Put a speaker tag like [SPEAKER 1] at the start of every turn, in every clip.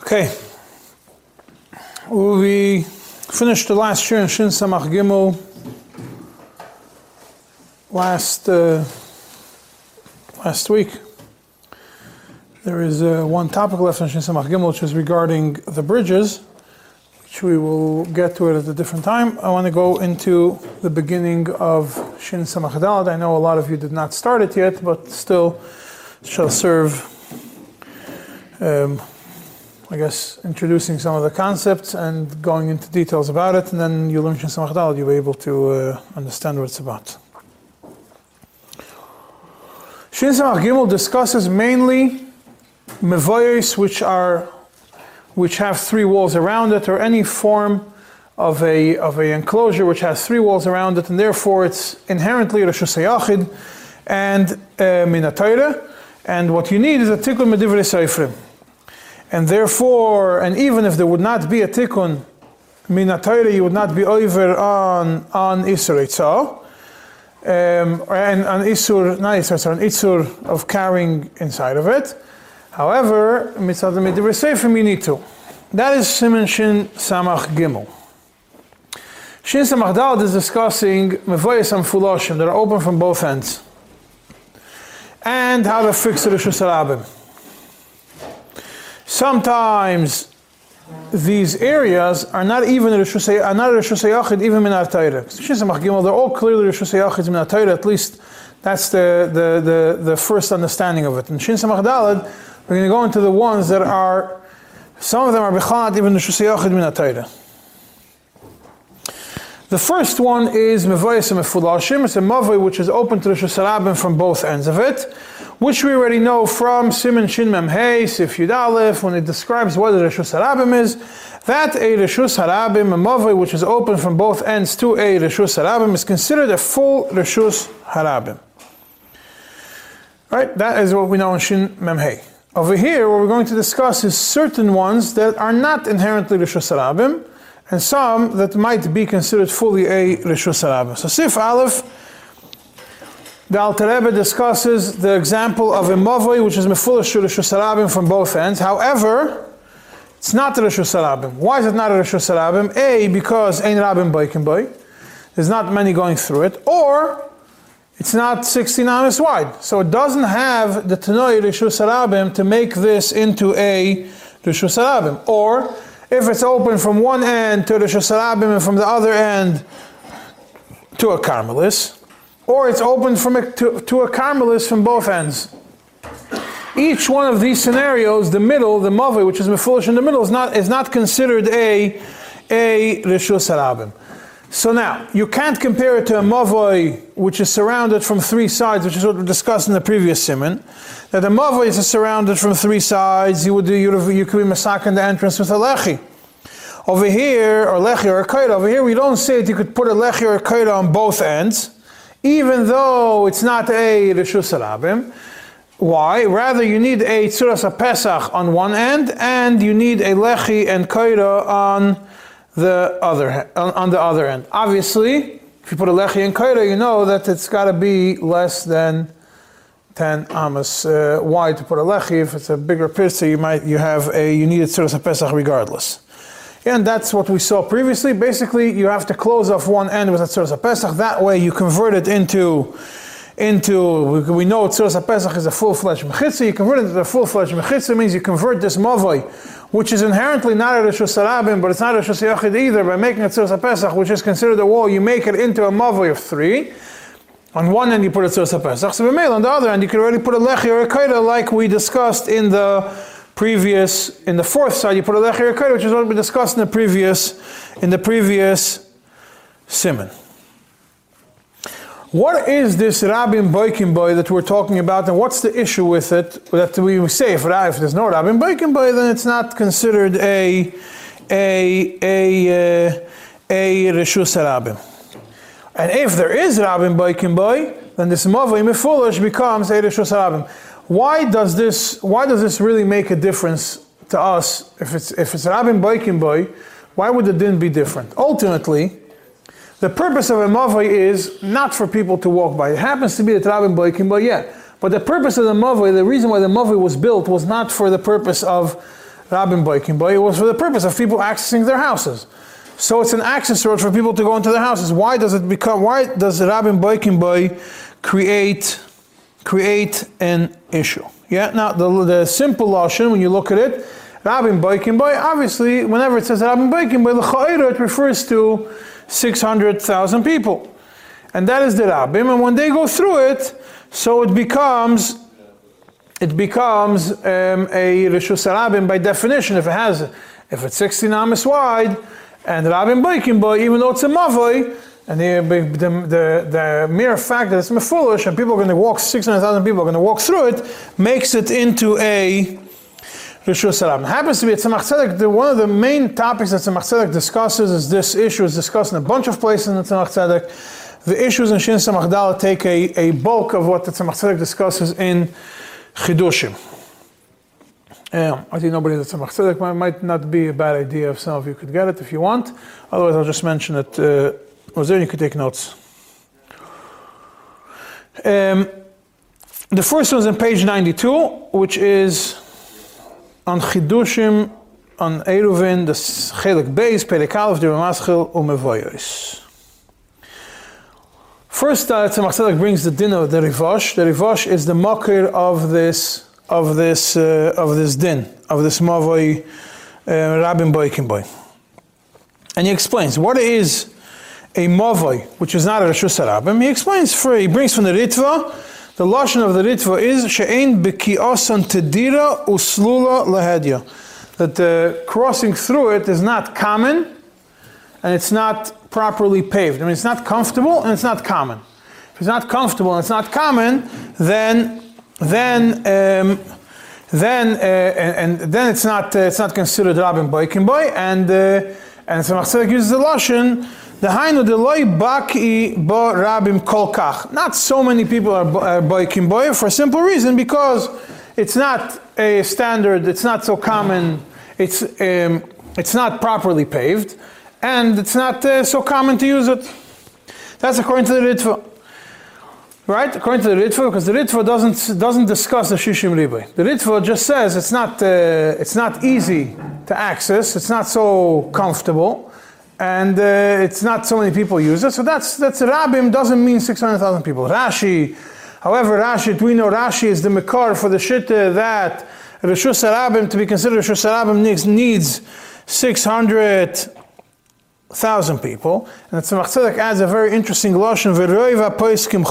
[SPEAKER 1] Okay. We finished the last year in Shin Samach Gimel last uh, last week. There is uh, one topic left in Shin Samach Gimel, which is regarding the bridges, which we will get to it at a different time. I want to go into the beginning of Shin Samach Dalad. I know a lot of you did not start it yet, but still shall serve. Um, I guess introducing some of the concepts and going into details about it, and then you learn Shin Samach Dalad, you'll be able to uh, understand what it's about. Shin Samach Gimel discusses mainly mevoyes which are which have three walls around it, or any form of a of a enclosure which has three walls around it, and therefore it's inherently Rosh and uh, Minatayra, and what you need is a tikkun medivrei seifrim. And therefore, and even if there would not be a tikkun minatayra, you would not be over on on isur itzah, um, and on isur, not isur, on isur of carrying inside of it. However, mitzvah midivrei seifrim you need to. That is Simon Shin Samach Gimel. Shin Samach is discussing mevoyes and fuloshim that are open from both ends, and how to fix the Rishus. Sometimes these areas are not even Rishus are not even Min Artayra. They're all clearly Rishus Yachid Min at least that's the, the, the, the first understanding of it. And Shin Samach Dalad, we're going to go into the ones that are, some of them are Bechanat, even Rishus Yachid Min. The first one is Mevoyes and Mefulashim. It's a Mavoy which is open to Rishus Harabim from both ends of it which we already know from Simon Shin Mem Hey, Sif Yud when it describes what a Rishus Harabim is, that a Rishus Harabim, a Mavai, which is open from both ends to a Rishus Harabim, is considered a full Rishus Harabim. Right? That is what we know in Shin Mem Hey. Over here, what we're going to discuss is certain ones that are not inherently Rishus Harabim, and some that might be considered fully a Rishus Harabim. So Sif Aleph, the Alter Rebbe discusses the example of a mavoi, which is mefulish Rosh Hashanah from both ends. However, it's not a Hashanah. Why is it not a Hashanah? A, because Ein Rabim Baikin Boy. There's not many going through it. Or, it's not 16 amas wide. So it doesn't have the Tanoi Hashanah to make this into a Hashanah. Or, if it's open from one end to Rosh Hashanah and from the other end to a Carmelis, or it's open from a, to, to a Carmelis from both ends. Each one of these scenarios, the middle, the Mavi, which is Mefulish in the middle, is not, is not considered a, a Rishus. So now, you can't compare it to a Mavoi, which is surrounded from three sides, which is what we discussed in the previous simon. That a Mavoi is surrounded from three sides, you would do, you, you could be Masak in the entrance with a Lechi. Over here, or Lechi or a Kaida, over here we don't say that you could put a Lechi or a Kaida on both ends even though it's not a Rishus Harabim. Why? Rather, you need a Tzuras Pesach on one end, and you need a Lechi and Kaira on the other on, on, the other end. Obviously, if you put a Lechi in Kaira, you know that it's got to be less than 10 amas uh, wide to put a Lechi. If it's a bigger pirza, you might you have a you need a Tzuras Pesach regardless. And that's what we saw previously. Basically, you have to close off one end with a Tzuras Pesach. That way, you convert it into, into we know Tzuras Pesach is a full-fledged mechitza. You convert it into a full-fledged mechitza means you convert this mavoi, which is inherently not a Rosh Hashanah, but it's not a Rosh Yachid either, by making it Tzuras Pesach, which is considered a wall, you make it into a mavoi of three. On one end, you put a Tzuras Pesach. So on the other end, you can already put a lechi or a kaida, like we discussed in the previous, in the fourth side, you put a lecher yakir, which is what we discussed in the previous, in the previous simon. What is this Rabin Boikin Boy that we're talking about, and what's the issue with it? That we say if, if there's no Rabin Boikin Boy, then it's not considered a a a uh, a Rishus Rabin. And if there is Rabin Boikin Boy, then this Mavai Mefulish becomes a Rishus Rabin. Why does this? Why does this really make a difference to us? If it's if it's Rabin Boikin Boy, why would the din be different? Ultimately, the purpose of a mavai is not for people to walk by. It happens to be that Rabin Boikin Boy, yeah. But the purpose of the Mavoi, the reason why the Mavoi was built was not for the purpose of Rabin Boikin Boy, it was for the purpose of people accessing their houses. So it's an access road for people to go into their houses. Why does it become, why does Rabin Boikin Boy create, create an issue? Yeah, now the, the simple Lashon, when you look at it, Rabin Boikin Boy, obviously, whenever it says Rabin Boikin Boy, the it refers to 600,000 people. And that is the Rabbim, and when they go through it, so it becomes it becomes um, a Rishus Rabbim by definition if it has if it's 16 amas wide and Rabbim Boy, even though it's a Mavoy, and the, the, the, the, mere fact that it's Mefulish and people are going to walk, 600,000 people are going to walk through it, makes it into a Rabbim. happens to be at Tzemach Tzedek, one of the main topics that Tzemach Tzedek discusses is this issue, is discussed in a bunch of places in the Tzemach Tzedek the issues in Shin Samach take a, a bulk of what the Tzemach Tzedek discusses in Chidushim. Um, I think nobody that's Tzemach Tzedek might, might not be a bad idea if some of you could get it if you want. Otherwise, I'll just mention it. Uh, was there? You could take notes. Um, the first one is on page 92, which is on Chidushim, on Eruvin, the Chelik Beis, Perek Aleph, the Ramaschil, Umevoyos. First, uh, Tzemach brings the din of the Rivosh. The Rivosh is the mocker of this of this uh, of this din of this Mavoi uh, Rabin Boykin boy, and he explains what is a Mavoi, which is not a Rishus Rabim. He explains for he brings from the Ritva. The lashon of the Ritva is she'ein b'kiosan tedira uslula lahedya, that the crossing through it is not common, and it's not properly paved. I mean, it's not comfortable and it's not common. If it's not comfortable and it's not common, then then um, then uh, and, and, then it's not uh, it's not considered rabin boikin boy and uh, and so Machzedek uses the lashon the hainu the loy baki bo rabim kolkach. Not so many people are boikin boy for a simple reason because it's not a standard. It's not so common. It's um, it's not properly paved and it's not uh, so common to use it. That's according to the Ritva. Right? According to the Ritva, because the Ritva doesn't, doesn't discuss the Shishim Ribai. The Ritva just says it's not, uh, it's not easy to access, it's not so comfortable, and uh, it's not so many people use it. So that's, that's Rabim doesn't mean 600,000 people. Rashi, however, Rashi, we know Rashi is the Makar for the Shitta that Rishus Rabim, to be considered Rishus Rabim, needs, needs 600 thousand people. And the Tzemach adds a very interesting lashon, v'roiva poiskim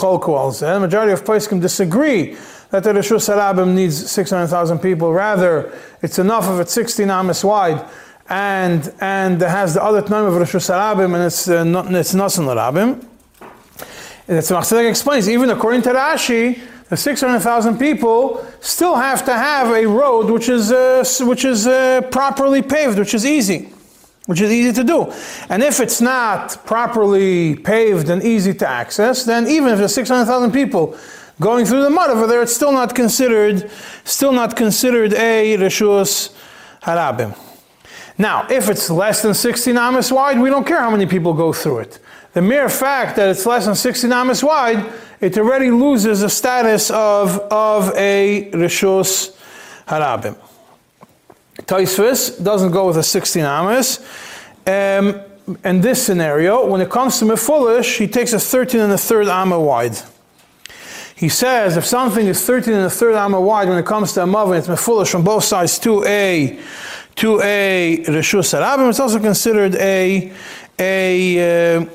[SPEAKER 1] The majority of poiskim disagree that the Rishus Harabim needs 600,000 people. Rather, it's enough if it's 16 amas wide and and has the other name of Rishus Harabim and it's uh, not it's Nasan Larabim. And the Tzemach Tzedek explains, even according to Rashi, the 600,000 people still have to have a road which is, uh, which is uh, properly paved, which is easy which is easy to do. And if it's not properly paved and easy to access, then even if there's 600,000 people going through the mud over there, it's still not considered, still not considered a Rishus Harabim. Now, if it's less than 60 amas wide, we don't care how many people go through it. The mere fact that it's less than 60 amas wide, it already loses the status of, of a Rishus Harabim. Tosfos doesn't go with a 16 amas. Um, in this scenario, when it comes to Mefulish, he takes a 13 and a third amma wide. He says if something is 13 and a third amma wide when it comes to a Mavin, it's Mefulish from both sides to a to a Rishus Arabim, it's also considered a a uh,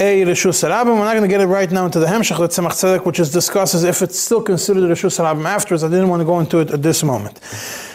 [SPEAKER 1] a Rishus Arabim. We're not going to get it right now into the Hemshach Tzemach Tzedek, which is discusses if it's still considered Rishus Arabim afterwards. I didn't want to go into it at this moment.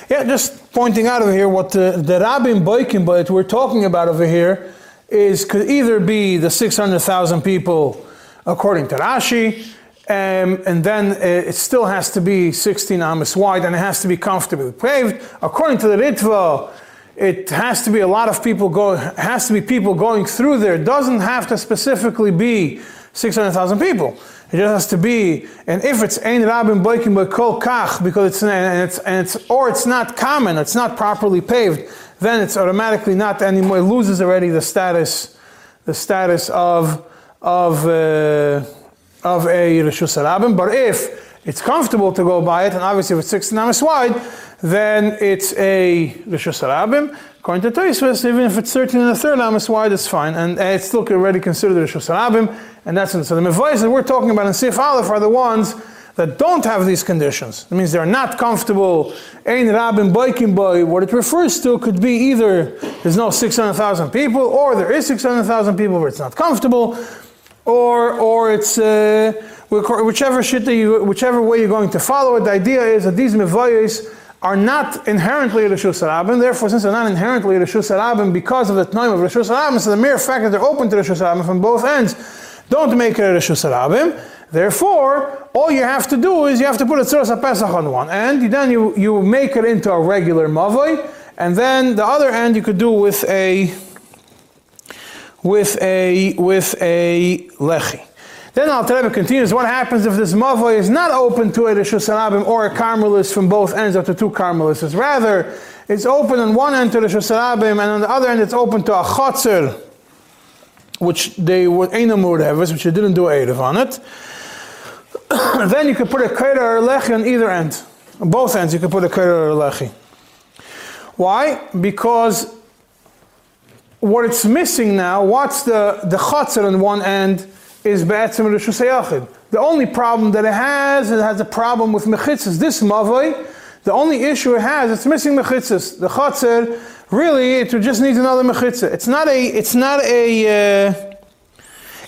[SPEAKER 1] Yeah, just pointing out over here what the, the Rabbim Boikim that we're talking about over here is could either be the 600,000 people according to Rashi, um, and then uh, it still has to be 16 amas wide and it has to be comfortably paved. According to the Ritva, it has to be a lot of people go, has to be people going through there. It doesn't have to specifically be 600,000 people. It just has to be, and if it's ein rabin boikim kol kach, because it's and it's and it's or it's not common, it's not properly paved, then it's automatically not anymore. It loses already the status, the status of of uh, of a rishus rabin. But if it's comfortable to go by it, and obviously if it's 16 amas wide, then it's a Rishus Harabim. According to Tosfos, even if it's 13 and a third amas wide, it's fine, and it's still already considered Rishus Harabim, and that's it. So the Mevais that we're talking about in Sif Aleph are the ones that don't have these conditions. It means they're not comfortable. Ein Rabin Boikin Boy, what it refers to could be either there's no 600,000 people, or there is 600,000 people but it's not comfortable, or, or it's uh, whichever, you, whichever way you're going to follow it. The idea is that these Mevayis are not inherently Rishus Harabim. Therefore, since they're not inherently Rishus Harabim because of the time of Rishus Harabim, so the mere fact that they're open to Rishus Harabim from both ends don't make it a Rishus Harabim. Therefore, all you have to do is you have to put a Tzuras Pesach on one end, then you, you make it into a regular Mavoi, and then the other end you could do with a with a with a Lechi. Then Al Rebbe continues, what happens if this Mavoi is not open to a Rishus or a Carmelist from both ends of the two Carmelists? Rather, it's open on one end to Rishus Harabim, and on the other end it's open to a Chotzer, which they were Einamur which they didn't do Erev on it. then you could put a kaira or a lechi on either end. On both ends you could put a kaira or a lechi. Why? Because what it's missing now, what's the, the chatzar on one end is be'etzim rishus yachid. The only problem that it has, it has a problem with mechitzas. This mavoi, the only issue it has, it's missing mechitzas. The chatzar, really, it just needs another mechitzah. It's not a, it's not a, uh,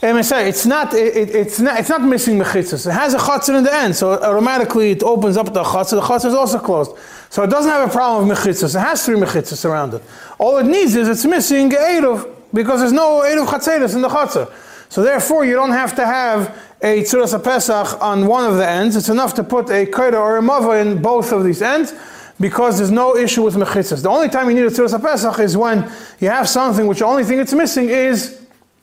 [SPEAKER 1] MSI, it's not, it, it's not, it's not missing mechitzas. It has a chatzir in the end, so automatically it opens up the chatzir. The chatzir is also closed. So it doesn't have a problem with mechitzas. It has three mechitzas around it. All it needs is it's missing Eruv, because there's no Eruv chatzeris in the chatzir. So therefore you don't have to have a tzuras pesach on one of the ends. It's enough to put a koida or a mava in both of these ends because there's no issue with mechitzas. The only time you need a tzuras pesach is when you have something which the only thing it's missing is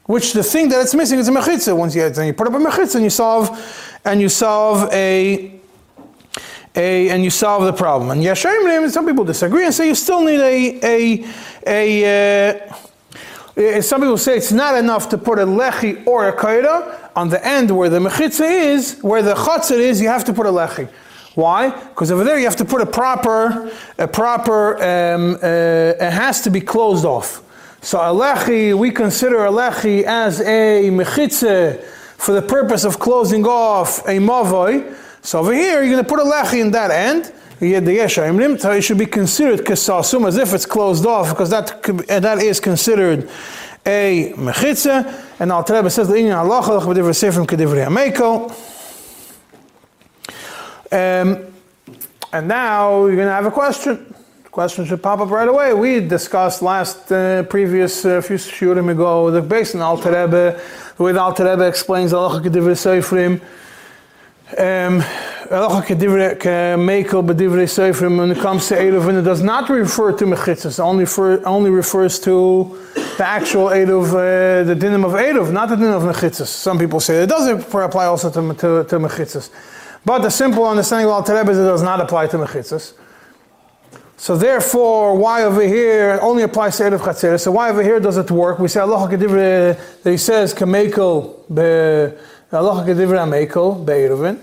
[SPEAKER 1] which the thing that it's missing is a mechitza. Once you, then you put up a mechitza and you solve, and you solve a, a and you solve the problem. And Yeshayim, some people disagree and say you still need a, a, a, uh, some people say it's not enough to put a lechi or a kaira on the end where the mechitza is, where the chatzir is, you have to put a lechi. Why? Because over there you have to put a proper, a proper, um, uh, it has to be closed off. So alechi, we consider alechi as a mechitze for the purpose of closing off a mavoi. So over here, you're going to put a lechi in that end. It should be considered kesasum as if it's closed off because that that is considered a mechitze. And Al says the inyan halacha b'divrei sefrim kedivrei amekel. Um, and now you're going to have a question question should pop up right away. We discussed last uh, previous uh, few shurim ago the base in Alter Rebbe, the way the Alter Rebbe explains Allah Kedivre Seifrim. Um, Allah Kedivre Mekel Bedivre Seifrim when it comes to and it does not refer to Mechitzas, only only refers to the actual Eidov, uh, the dinim of Eidov, not the dinim of Mechitzas. Some people say it does apply also to, to, to Mechitzas. But the simple understanding of Alter Rebbe is it does not apply to Mechitzas. So therefore, why over here only applies to Erev Chatzeret? So why over here does it work? We say Allah that he says Kamekel be Allah Kedivre Amekel be'erevin.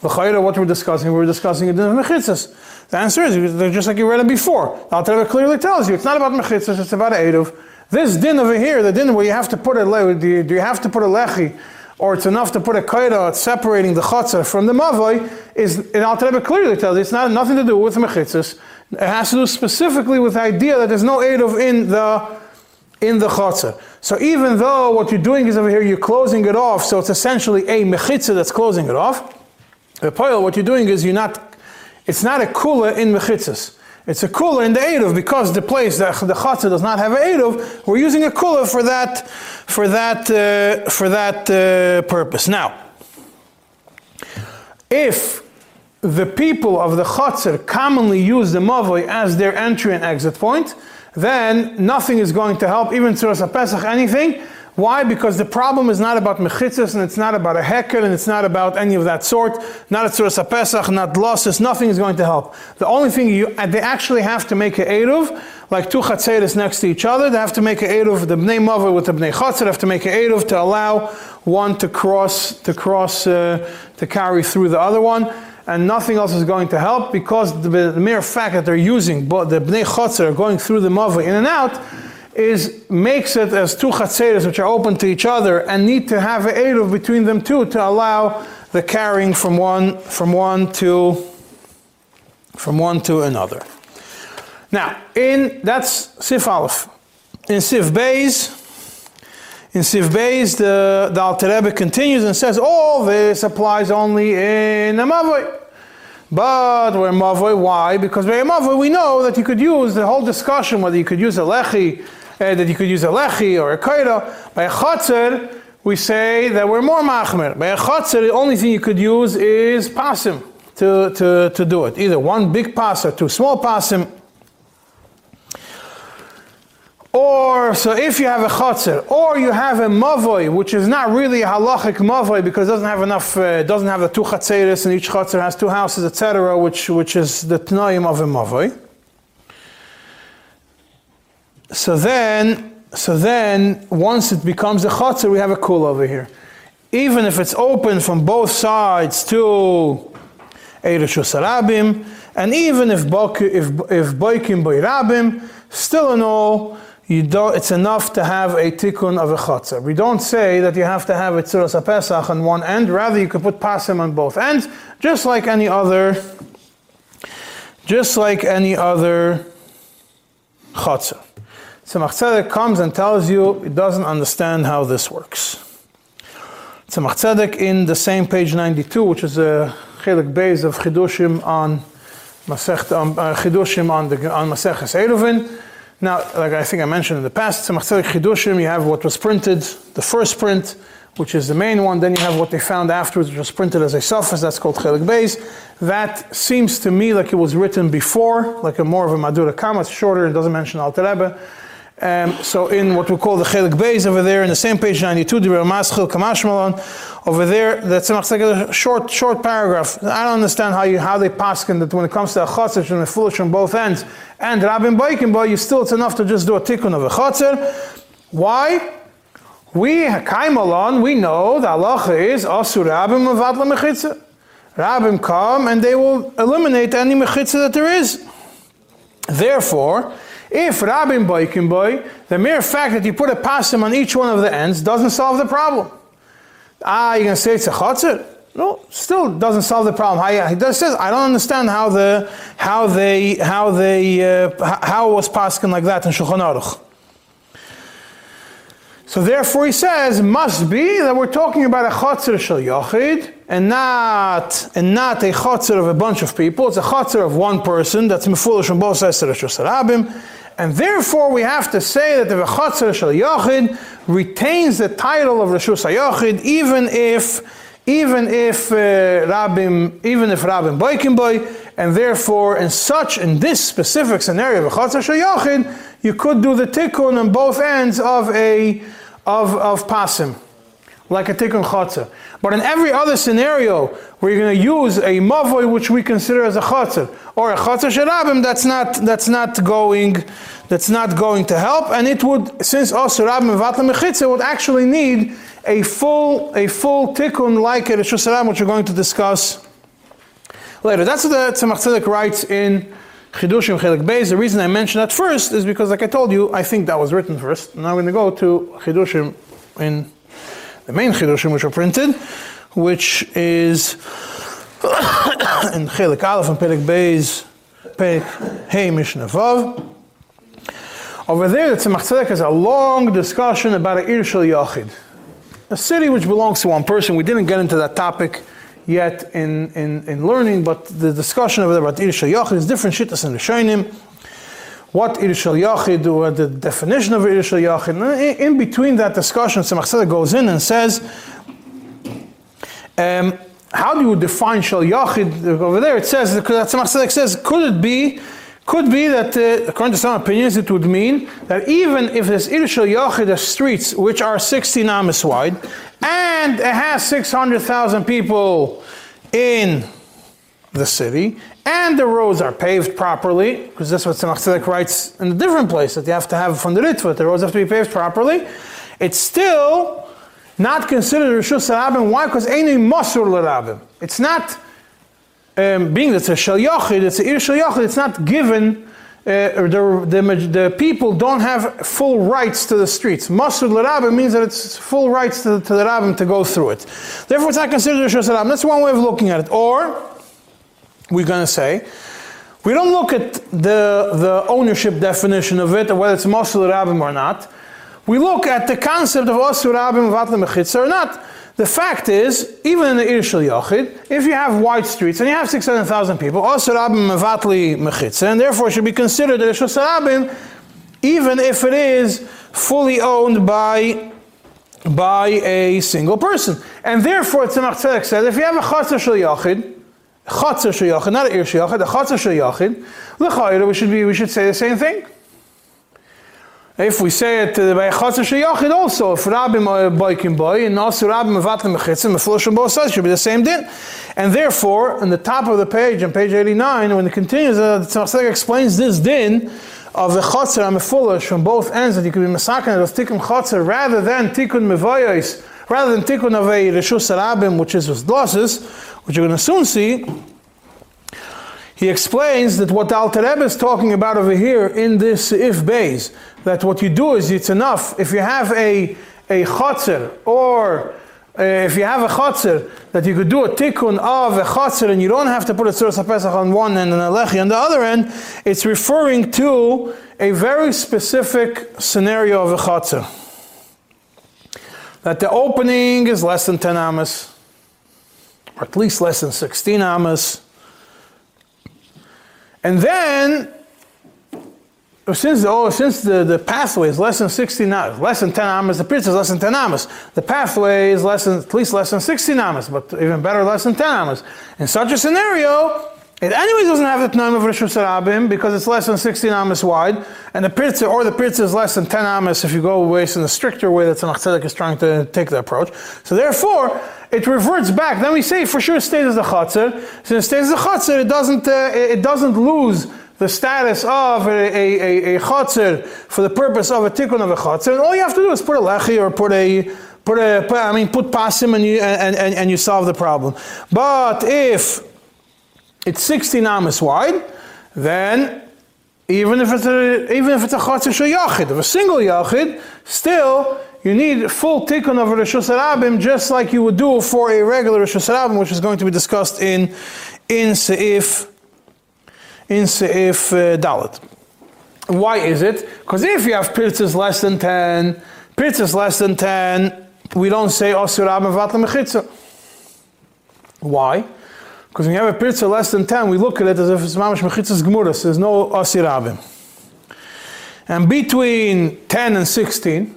[SPEAKER 1] V'chayra, what we're discussing, we're discussing it in mechitzas. The answer is just like you read it before. Alter clearly tells you it's not about mechitzas, it's about erev. This din over here, the din where you have to put a do you, do you have to put a lechi? or it's enough to put a kaira separating the chatzar from the mavoi, is Al clearly tells you it's not nothing to do with mechitzas. It has to do specifically with the idea that there's no aid of in the in the chotzer. So even though what you're doing is over here, you're closing it off, so it's essentially a mechitza that's closing it off. The poil, what you're doing is you're not, it's not a kula in mechitzas. It's a kula in the Eidov because the place, the, the chatzah does not have an Eidov, we're using a kula for that, for that, uh, for that uh, purpose. Now, if the people of the Chatzar commonly use the Mavoi as their entry and exit point, then nothing is going to help, even Tzuras Pesach, anything. Why? Because the problem is not about mechitzas and it's not about a heker and it's not about any of that sort. Not a tzuras pesach, not losses. Nothing is going to help. The only thing you they actually have to make an eruv, like two chatzeres next to each other. They have to make an eruv. The bnei mother with the bnei chatzer have to make an eruv to allow one to cross to cross uh, to carry through the other one. And nothing else is going to help because the, mere fact that they're using the bnei chotzer going through the mavoi in and out is makes it as two chatzeres which are open to each other and need to have an eruv between them two to allow the carrying from one from one to from one to another. Now, in that's Sif Aleph. In Sif Beis, in Sif Beis, the, the Alter Rebbe continues and says, all this applies only in a Mavoi. But we're Mavoi, why? Because we're Mavoi, we know that you could use the whole discussion, whether you could use a Lechi, uh, that you could use a Lechi or a Kaira. By a Chatzir, we say that we're more Machmer. By a Chatzir, the only thing you could use is Pasim to, to, to do it. Either one big pass or two small Pasim. Or, so if you have a chotzer, or you have a mavoi, which is not really a halachic mavoi because it doesn't have enough, uh, doesn't have the two chatzeres and each chotzer has two houses, etc., which, which is the tnoim of a mavoi. So then, so then, once it becomes a chotzer, we have a kul over here. Even if it's open from both sides to Sarabim, and even if if if Boikim Boirabim, still in all, you don't, it's enough to have a tikkun of a chatzah. We don't say that you have to have a tzuras pesach on one end. Rather, you could put pasim on both ends, just like any other, just like any other chatzah. Tzemach Tzedek comes and tells you it doesn't understand how this works. Tzemach Tzedek in the same page 92, which is a chelik base of chidushim on Masech, um, uh, chidushim on the on Maseches Eruvin. Now, like I think I mentioned in the past, Tzemach Chidushim, you have what was printed, the first print, which is the main one. Then you have what they found afterwards, which was printed as a suffix, that's called Chelik Beis. That seems to me like it was written before, like a more of a Madura Kama, it's shorter, and doesn't mention Alter Rebbe. Um, so in what we call the Chelik Beis over there, in the same page 92, the Ramaschil Kamashmalon, over there, that's a short, short paragraph. I don't understand how you how they paskin that when it comes to a chatzir and a foolish on both ends, and Rabin Boikin you still it's enough to just do a tikkun of a chatzir. Why? We Kaimalon, we know the Allah is Asur Rabim Mavadla Mechitza. Rabim come and they will eliminate any mechitza that there is. Therefore, if Rabin Boikin Boy, the mere fact that you put a pasim on each one of the ends doesn't solve the problem. Ah, you're going to say it's a chatzir? No, still doesn't solve the problem. He says, I don't understand how the how they how they uh, how was passing like that in Shulchan Aruch. So therefore, he says must be that we're talking about a chatzir shel yachid and not and not a chatzir of a bunch of people. It's a chatzir of one person that's mefulish on both sides of the and therefore, we have to say that the V'chatzar Shal Yachid retains the title of Rishus HaYachid, even if, even if uh, Rabim, even if Rabim Boikim Boy, and therefore, in such, in this specific scenario, V'chatzar Shal Yachid, you could do the tikkun on both ends of a, of, of Pasim, like a tikkun Chatzar. But in every other scenario where you're going to use a mavoy which we consider as a chatzar or a chatzar sherabim, that's not that's not going that's not going to help, and it would since also rabim vatla mechitza would actually need a full a full tikkun like a shusarab, which we're going to discuss later. That's what the Tzemach Tzedek writes in. Chidushim Chelik Beis. The reason I mentioned that first is because, like I told you, I think that was written first. Now we're going to go to Chidushim in the main Chidushim which are printed, which is in Chelik Aleph and Perik Beis, Perik Hey Mishnah Vav. Over there, the Tzemach Tzedek has a long discussion about an Ir Shel Yachid, a city which belongs to one person. We didn't get into that topic yet in, in, in learning, but the discussion over there about Ir Shel Yachid is different shittas in the Shainim what Ir Shel Yachid, or the definition of Ir Shel Yachid. In between that discussion, Tzemach goes in and says, um, how do you define Shel Yachid? Over there it says, Tzemach says, could it be, could be that, uh, according to some opinions, it would mean that even if there's Ir Shel Yachid, the streets which are 60 namas wide, and it has 600,000 people in the city, and the roads are paved properly, because that's what Tzemach Tzedek writes in a different place, that you have to have from the Ritva, the roads have to be paved properly. It's still not considered Rishus Rabim. Why? Because Einu Masur Rabim. It's not, um, being that it's a shel yachid, it's a ir shel yachid, it's not given. Uh, the, the, the people don't have full rights to the streets. Masud l'rabim means that it's full rights to, to the rabbim to go through it. Therefore, it's not considered a shel That's one way of looking at it. Or, we're going to say, we don't look at the, the ownership definition of it, or whether it's Masud l'rabim or not. We look at the concept of Asur Rabim Vatla Mechitza or not. The fact is, even in the Ir Shel Yachid, if you have wide streets and you have 600,000 people, Asur Rabim Mevatli Mechitza, and therefore should be considered Rishos Rabim, even if it is fully owned by by a single person. And therefore, Tzemach Tzedek says, if you have a Chatzah Shel Yachid, Chatzah Shel Yachid, not Ir Shel Yachid, a Chatzah Shel Yachid, we should, be, we should say the same thing. If we say it uh, by Chatzah Sheyachid also, if Rabbim are boikim boy, and also Rabbim Mevatlim Mechitzim, Mefuloshim Bo says, should be the same din. And therefore, in the top of the page, on page 89, when it continues, uh, the Tzemach explains this din of the Chatzah and Mefulosh from both ends, that you could be Masakin of Tikkun Chatzah rather than Tikkun Mevoyos, rather than Tikkun of a Rishus Rabbim, which is with losses, which you're going to soon see, he explains that what Alter Rebbe is talking about over here in this if base, that what you do is it's enough if you have a a chotzer or uh, if you have a chotzer that you could do a tikkun of a chotzer and you don't have to put a tzuras pesach on one end and a lechi on the other end, it's referring to a very specific scenario of a chotzer. That the opening is less than 10 amas, or at least less than 16 amas and then, since the, oh, since the, the pathway is less than 16 amas, less than 10 amas, the pitch is less than 10 amas. The pathway is less than, at least less than 16 amas, but even better, less than 10 amas. In such a scenario, it anyway doesn't have the name of Rosh Hashanah because it's less than 16 amas wide, and the pirza or the pirza is less than 10 amas if you go away in the stricter way that Tzemach Tzedek is trying to take the approach. So therefore, it reverts back. Then we say for sure it stays as a chatzir. Since it stays as a chatzir, it doesn't uh, it doesn't lose the status of a, a, a, a chatzir for the purpose of a tikkun of a chatzir. And all you have to do is put a lechi or put a put a put, I mean put pasim and you and, and, and you solve the problem. But if it's 16 amas wide, then even if it's a even if it's a shayachid, of a single yachid, still you need full tikkun of Rosh Hashanah just like you would do for a regular Hashanah, which is going to be discussed in in Seif in Seif uh, Dalit. Why is it? Because if you have pirzas less than 10, pirzas less than 10, we don't say Osir Rabim Vatla Mechitza. Why? Because when you have a pirza less than 10, we look at it as if it's Mamash Mechitzas Gemuras. There's no Osir Rabim. And between 10 and 16,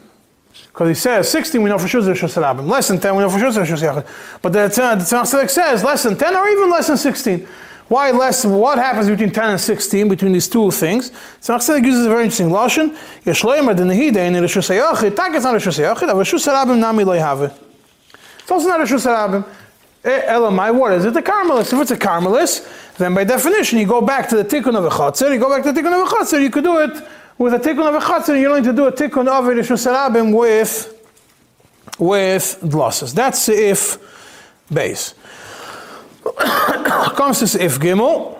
[SPEAKER 1] because he says 16 we know for sure Rosh Hashanah. Less than 10 we know for sure Rosh Hashanah. But the Tzemach says less than 10 or even less than 16. Why less? What happens between 10 and 16 between these two things? Tzemach uses a very interesting lashon. Yeshloimer the nehide in Rosh Tak it's not. But nami. It's also not Hashanah. Eh, Elamai, what is it? The Carmelis. If it's a Carmelis, then by definition you go back to the Tikkun of a Chatzir. You go back to the Tikkun of a Chatzir. You could do it with a tikkun of a chatzir, you're going to do a tikkun of a rishusarabim with with glosses. That's if base. Comes to if gimel.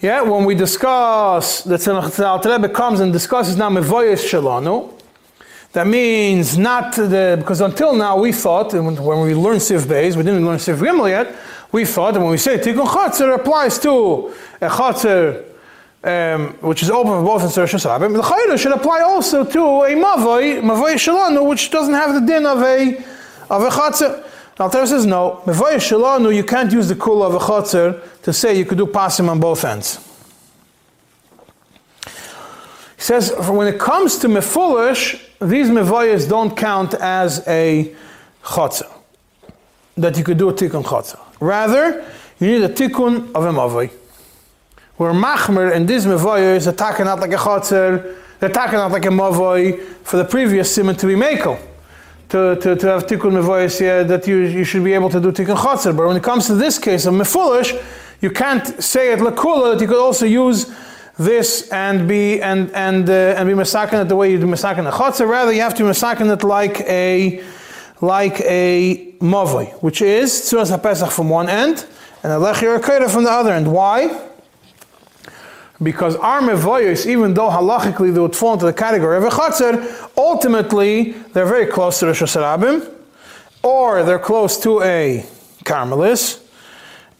[SPEAKER 1] Yeah, when we discuss the Tzemach Rebbe comes and discusses now mevoyes shalanu. That means not the because until now we thought when we learned Sif Beis, we didn't learn Sif Gimel yet. We thought that when we say Tikkun Chatzir applies to a Chatzir um, which is open for both in Rosh Hashanah, the Chayra should apply also to a Mavoi, Mavoi Shalanu, which doesn't have the din of a of a Chatzir. Alter says no, Mavoi Shalanu, you can't use the kula of a Chatzir to say you could do pasim on both ends. He says, when it comes to Mefulish, these Mevoyas don't count as a Chatzir, that you could do a Tikkun Chatzir. Rather, you need a Tikkun of a Mavoi where machmer and this mevoyer is attacking out like a chotzer, they're attacking out like a mavoy for the previous simon to be makel. To, to, to have tikkun mevoyes yeah, that you, you should be able to do tikkun chotzer. But when it comes to this case of mefulish, you can't say it lakula that you could also use this and be and and uh, and be masakin it the way you do masakin a chotzer. Rather, you have to masakin it like a like a mavoy, which is tzuras pesach from one end and a lechi or from the other end. Why? Because our mevoyos, even though halachically they would fall into the category of a chatzir, ultimately they're very close to the Hashanah or they're close to a Carmelis,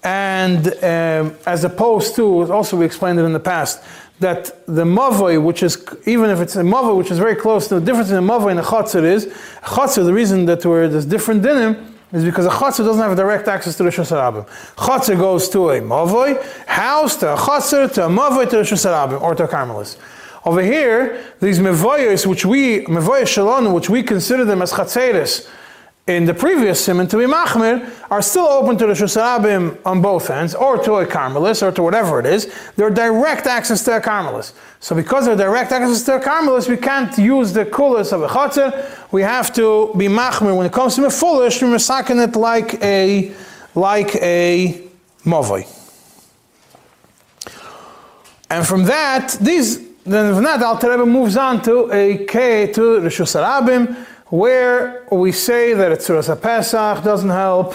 [SPEAKER 1] and um, as opposed to, also we explained it in the past, that the mavoi, which is, even if it's a mavoi, which is very close, to the difference in a mavoi and a chatzir is, a the reason that we're, there's different dinim, is because a chatzir doesn't have direct access to the Rosh Hashanah. Chatzir goes to a mavoi, house to a chatzir, to a mavoi, to Rosh Hashanah, or to a carmelis. Over here, these mevoyos, which we, mevoyos shalom, which we consider them as chatzeres, in the previous simon to be machmir are still open to the shusarabim on both ends, or to a carmelis, or to whatever it is. They're direct access to a carmelis. So because they're direct access to a carmelis, we can't use the kulas of a chatzir. We have to be machmir when it comes to mefulish, we're masakin it like a like a movoi. And from that, these then from that, Al Rebbe moves on to a K to the Shusarabim where we say that a Tzuras Pesach doesn't help,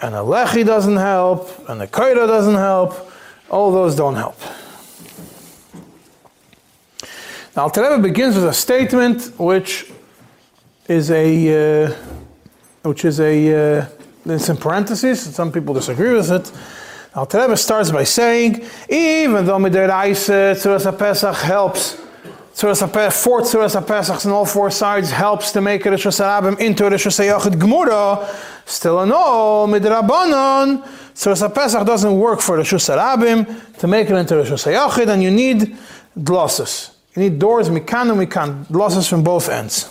[SPEAKER 1] and a Lechi doesn't help, and a Koida doesn't help, all those don't help. Now, Al begins with a statement which is a, uh, which is a, uh, it's in parentheses, some people disagree with it. Al starts by saying, even though Midiraisa Tzuras Pesach helps Tzuras four Tzuras HaPesachs on all four sides helps to make Rosh Hashanah into Rosh Hashanah Gemura. Still in all, Midrabanon, Tzuras HaPesach doesn't work for Rosh Hashanah to make it into Rosh Hashanah, and you need glosses. You need doors, mikan and mikan, glosses from both ends.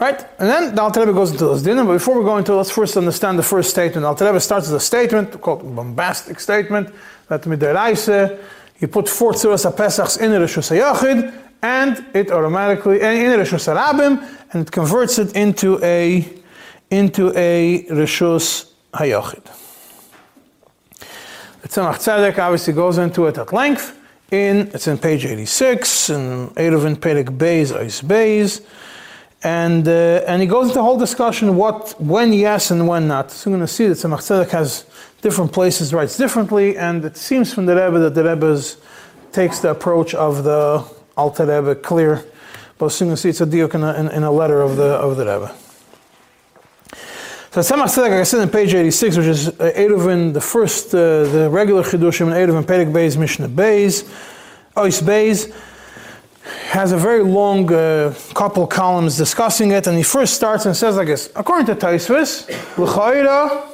[SPEAKER 1] Right? And then the Alter goes into this dinner, but before we go into let's first understand the first statement. The starts with a statement called bombastic statement that Midiraisa you put four tzuras pesachs in Rosh Hashanah and it automatically in Rosh Hashanah and it converts it into a into a Rishus Hayachid. The Tzemach Tzedek obviously goes into it at length. In it's in page 86 in Eruvin Perek Beis Ois Beis. And, uh, and he goes into a whole discussion what when yes and when not. So we're going to see that Tzemach Tzedek has different places writes differently, and it seems from the Rebbe that the Rebbe takes the approach of the Alter Rebbe clear, but soon you see it's a diuk in a, in, in a letter of the of the Rebbe. So Tzemach Tzedek, like I said in page 86, which is uh, Eruvin, the first, uh, the regular Chidushim in Eruvin, Perek Beis, Mishnah Beis, Ois Beis, has a very long uh, couple columns discussing it, and he first starts and says like this, according to Tosfos, L'chayra,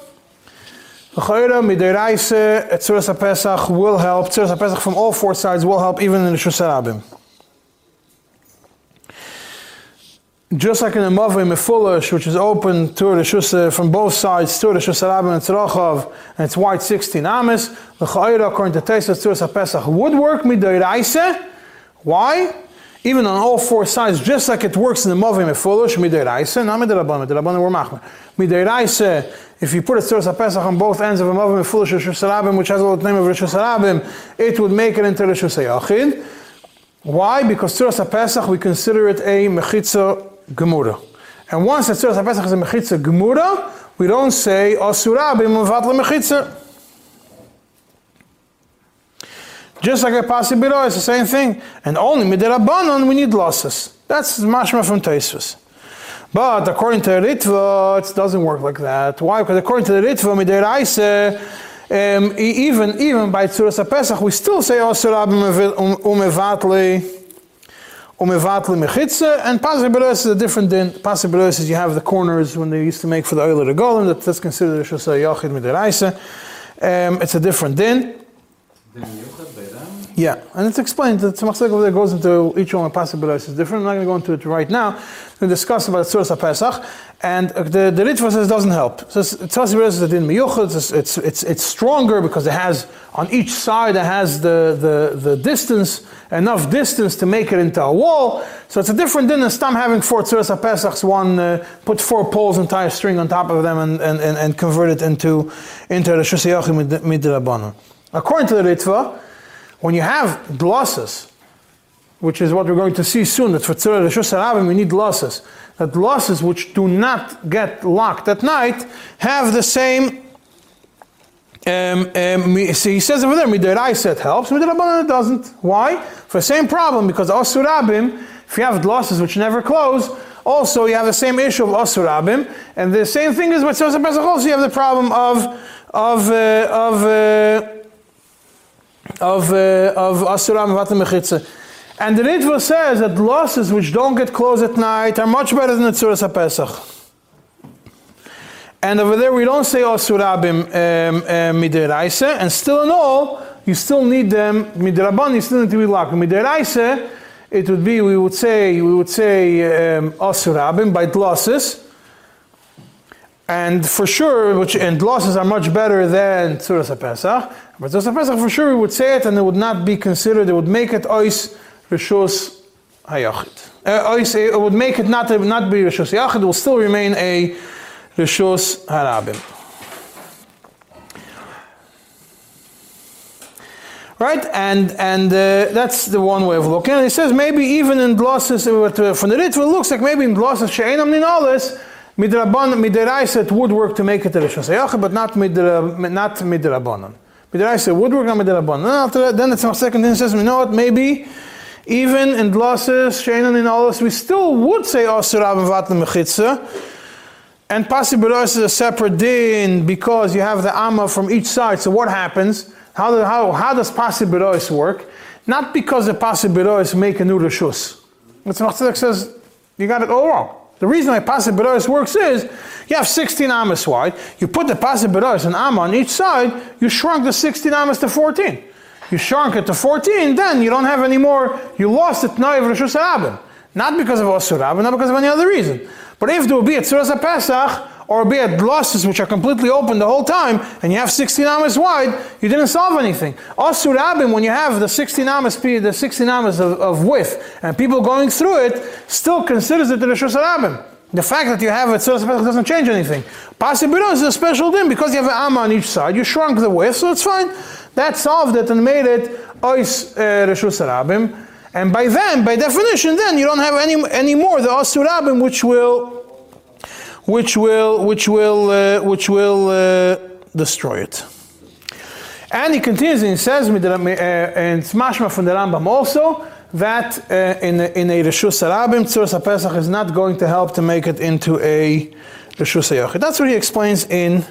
[SPEAKER 1] L'chayra midiraisa Tzuras Pesach will help. Tzuras Pesach from all four sides will help, even in the Shusarabim. Just like in the Mavai Mefulish, which is open to the Shusa from both sides, to the Shusarabim and Tzrochav, and it's wide 16 amis. L'chayra, according to Taisa, Tzuras Pesach would work midiraisa. Why? Even on all four sides, just like it works in the Mavai Mefulish, midiraisa, not midirabban, midirabban were machmer. Midiraisa, if you put a Tzuras Pesach on both ends of a Mavim Fulish Rosh Hashanah, which has the name of Rosh Hashanah, it would make it into Rosh Hashanah. Why? Because Tzuras Pesach, we consider it a Mechitza Gemura. And once the Tzuras Pesach is a Mechitza Gemura, we don't say Asura b'Mavat Mechitza. Just like a Pasibiro, it's the same thing. And only Midirabanon, we need losses. That's mashma from Tosfos. But according to the Ritva, it doesn't work like that. Why? Because according to the Ritva, Midiraisa, um, even even by Tzuras Pesach, we still say Osirab umevatli umevatli mechitza, and Pasibilos is a different din. Pasibilos is you have the corners when they used to make for the oil of the golem, that, that's considered a Shosay Yachid Midiraisa. Um, it's a different din. Yeah, and it's explained. The Tzemach over there goes into each one of the possibilities is different. I'm not going to go into it right now. We discuss about Tzuras Pesach, and the the Ritva says it doesn't help. So is a din miyuchad. It's, it's it's stronger because it has on each side it has the the the distance enough distance to make it into a wall. So it's a different din than Stam having four Tzuras Pesachs. One uh, put four poles and tie a string on top of them and and, and, and convert it into into the Shusayachim midrabanan. According to the Ritva when you have glosses, which is what we're going to see soon, that for Tzura Rishus Harabim we need glosses, that glosses which do not get locked at night have the same um, um, so he says over there, midiraisa it helps, midirabanan it doesn't. Why? For the same problem, because asurabim, if you have losses which never close, also you have the same issue of asurabim, and the same thing is with Pesach also you have the problem of of uh, of uh, of uh, of asurabim vatam And the Ritva says that losses which don't get closed at night are much better than the Tzuras HaPesach. And over there we don't say Asurabim um, um, Midiraisa, and still in all, you still need them, Midirabban, you still need to be locked. Midiraisa, it would be, we would say, we would say um, Osurabim by dlosses. And for sure, which, and dlosses are much better than Tzuras HaPesach. But Tzuras HaPesach, for sure, we would say it, and it would not be considered, it would make it Ois Rishos Hayachid. Uh, it would make it not, not be Rishos Hayachid, it will still remain a Rishos Harabim. Right, and and uh, that's the one way of looking. And he says maybe even in dlosses uh, from the Ritva, it looks like maybe in dlosses she'enam ninalis midraban midiraisa it would work to make it a rishos but not midra, not midrabanan. Midiraisa would work, not midrabanan. Then it's our second thing says, you know what? Maybe even in dlosses all this, we still would say oh, asurav vatlam mechitza and Pasibiros is a separate din because you have the Amma from each side. So what happens? How, do, how, how does Pasibiros work? Not because the Pasibiros make a new Rishus. What's Machzedek says, you got it all wrong. The reason why Pasibiros works is you have 16 Amas wide, you put the Pasibiros and Amma on each side, you shrunk the 16 Amas to 14. You shrunk it to 14, then you don't have any more, you lost it now of Arabim. Not because of Osur not because of any other reason. But if there will be a Tzuras Pesach, or be at dlosses which are completely open the whole time, and you have 16 amas wide, you didn't solve anything. Asur Abim, when you have the 16 amas, the 16 amas of, of width, and people going through it, still considers it the Rishus Abim. The fact that you have Pesach doesn't change anything. Pasibiro is a special din because you have an Amma on each side, you shrunk the width, so it's fine. That solved it and made it Ois uh, Rishus Abim. And by then, by definition, then you don't have any, any more the Asurabim which will which will which will uh, which will uh, destroy it. And he continues and he says uh, in Smashma from the Rambam also that uh, in in a Rishus Arabim Tzuras Pesach is not going to help to make it into a Rishus Yochid. That's what he explains in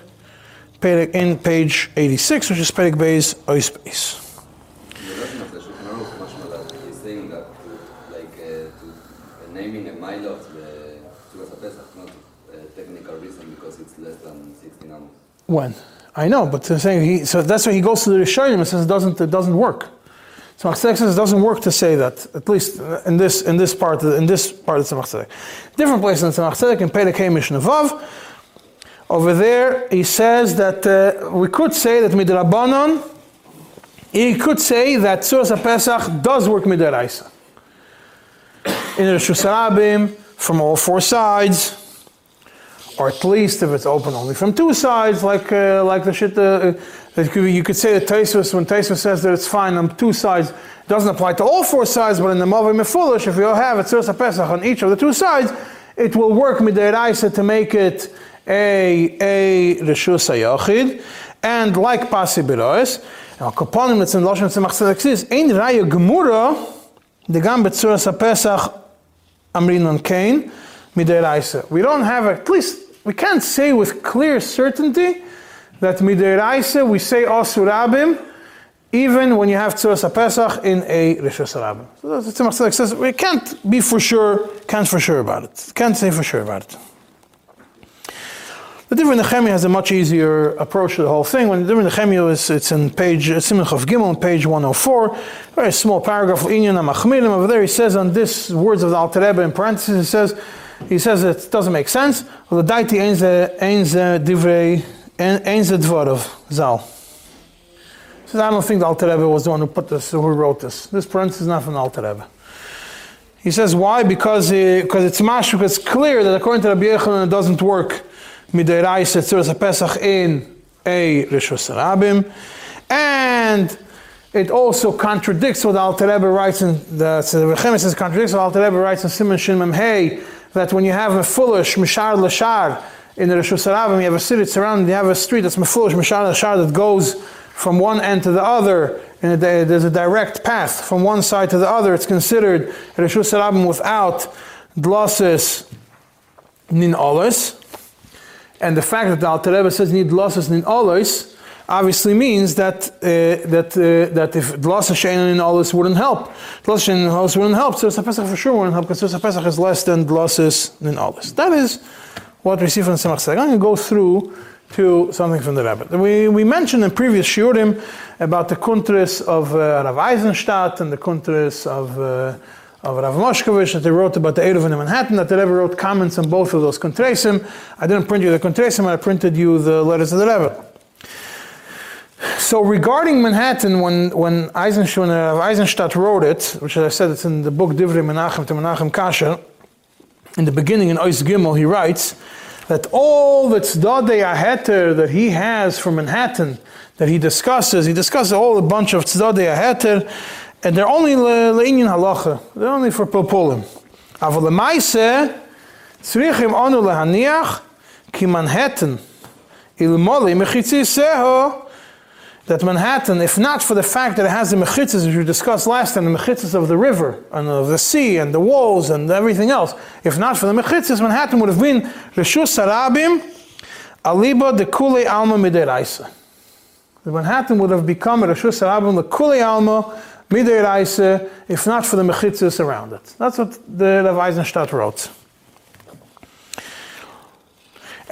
[SPEAKER 1] in page 86, which is Perik Beis Ois. When? I know, but saying he, so that's why he goes to the Rishonim and says it doesn't, it doesn't work. So Machzedek says it doesn't work to say that, at least in this, in this part, in this part of the Machzedek. Different place in the Machzedek, in Perek Hamish Nevav, over there he says that uh, we could say that Midrabanon, he could say that Tzuras Pesach does work Midaraisa. In the Shusarabim, from all four sides, or at least if it's open only from two sides, like uh, like the shit. Uh, you could say that Tosfos, when Tosfos says that it's fine on two sides, it doesn't apply to all four sides, but in the Mavim Mefulish, if you all have a Tzursa Pesach on each of the two sides, it will work midiraisa to make it a a Rishus Yachid, and like Pasi Birois, Kaponim that's in Lashon Tzemach Tzedek says, Ein Raya Gemura, the Gam Betzursa Pesach Amrin on Kain, midiraisa. We don't have, at least we can't say with clear certainty that midiraisa we say asurabim even when you have tzuras pesach in a rishus rabim. So that's what Tzemach says. We can't be for sure, can't for sure about it. Can't say for sure about it. The Divrei Nechemia has a much easier approach to the whole thing. When the Divrei Nechemia is, it's in page Simon of Gimel, page 104, very small paragraph. Inyan Amachmilim over there. He says on this words of the Alter Rebbe in parentheses. He says he says it doesn't make sense. Well, the daiti ein ze divrei ein ze dvorov zal. Says I don't think the Alter Rebbe was the one who put this, who wrote this. This parenthesis is not from the Alter Rebbe. He says why? Because because it's mash. Because it's clear that according to Rabbi Yechanan it doesn't work. Midiraisa tzuras pesach in a rishus rabim, and it also contradicts what Alter Rebbe writes in the so the contradicts what Alter Rebbe writes in Simon Shin Hey that when you have a foolish mishar lashar, in the Rosh Hashanah, you have a city surrounded, you have a street that's a foolish Mishar Shar that goes from one end to the other, and there's a direct path from one side to the other. It's considered a Rosh Hashanah without Dlosses Nin Olis. And the fact that the Alter Rebbe says need Dlosses Nin Olis obviously means that uh, that uh, that if Dlosses Shein Nin Olis wouldn't help, Dlosses Shein Nin Olis wouldn't help, so Pesach for sure wouldn't help because Pesach is less than Dlosses Nin Olis. That is what we see from Tzemach Tzedek. I'm going to go through to something from the Rebbe. We, we mentioned in previous shiurim about the kuntris of uh, Rav Eisenstadt and the kuntris of, uh, of Rav Moshkovich that they wrote about the Eruv in Manhattan, that the Rebbe wrote comments on both of those kuntresim. I didn't print you the kuntresim, I printed you the letters of the Rebbe. So regarding Manhattan, when, when Eisenstadt, uh, Eisenstadt wrote it, which as I said, it's in the book Divrei Menachem to Menachem Kasher, in the beginning in Ois Gimel, he writes that all the tzadei aheter that he has for Manhattan, that he discusses, he discusses a bunch of tzadei aheter, and they're only le'inyan halacha. They're only for pilpulim. Aval tzrichim onu lehaniach, ki Manhattan, ilmoli mechitziseho, that Manhattan, if not for the fact that it has the mechitzas, as we discussed last time, the mechitzas of the river and of the sea and the walls and everything else, if not for the mechitzas, Manhattan would have been Reshus Sarabim, Aliba de Kule Alma Mideraisa. Manhattan would have become Reshus Sarabim, the Kule Alma Mideraisa, if not for the mechitzas around it. That's what the Rav Eisenstadt wrote.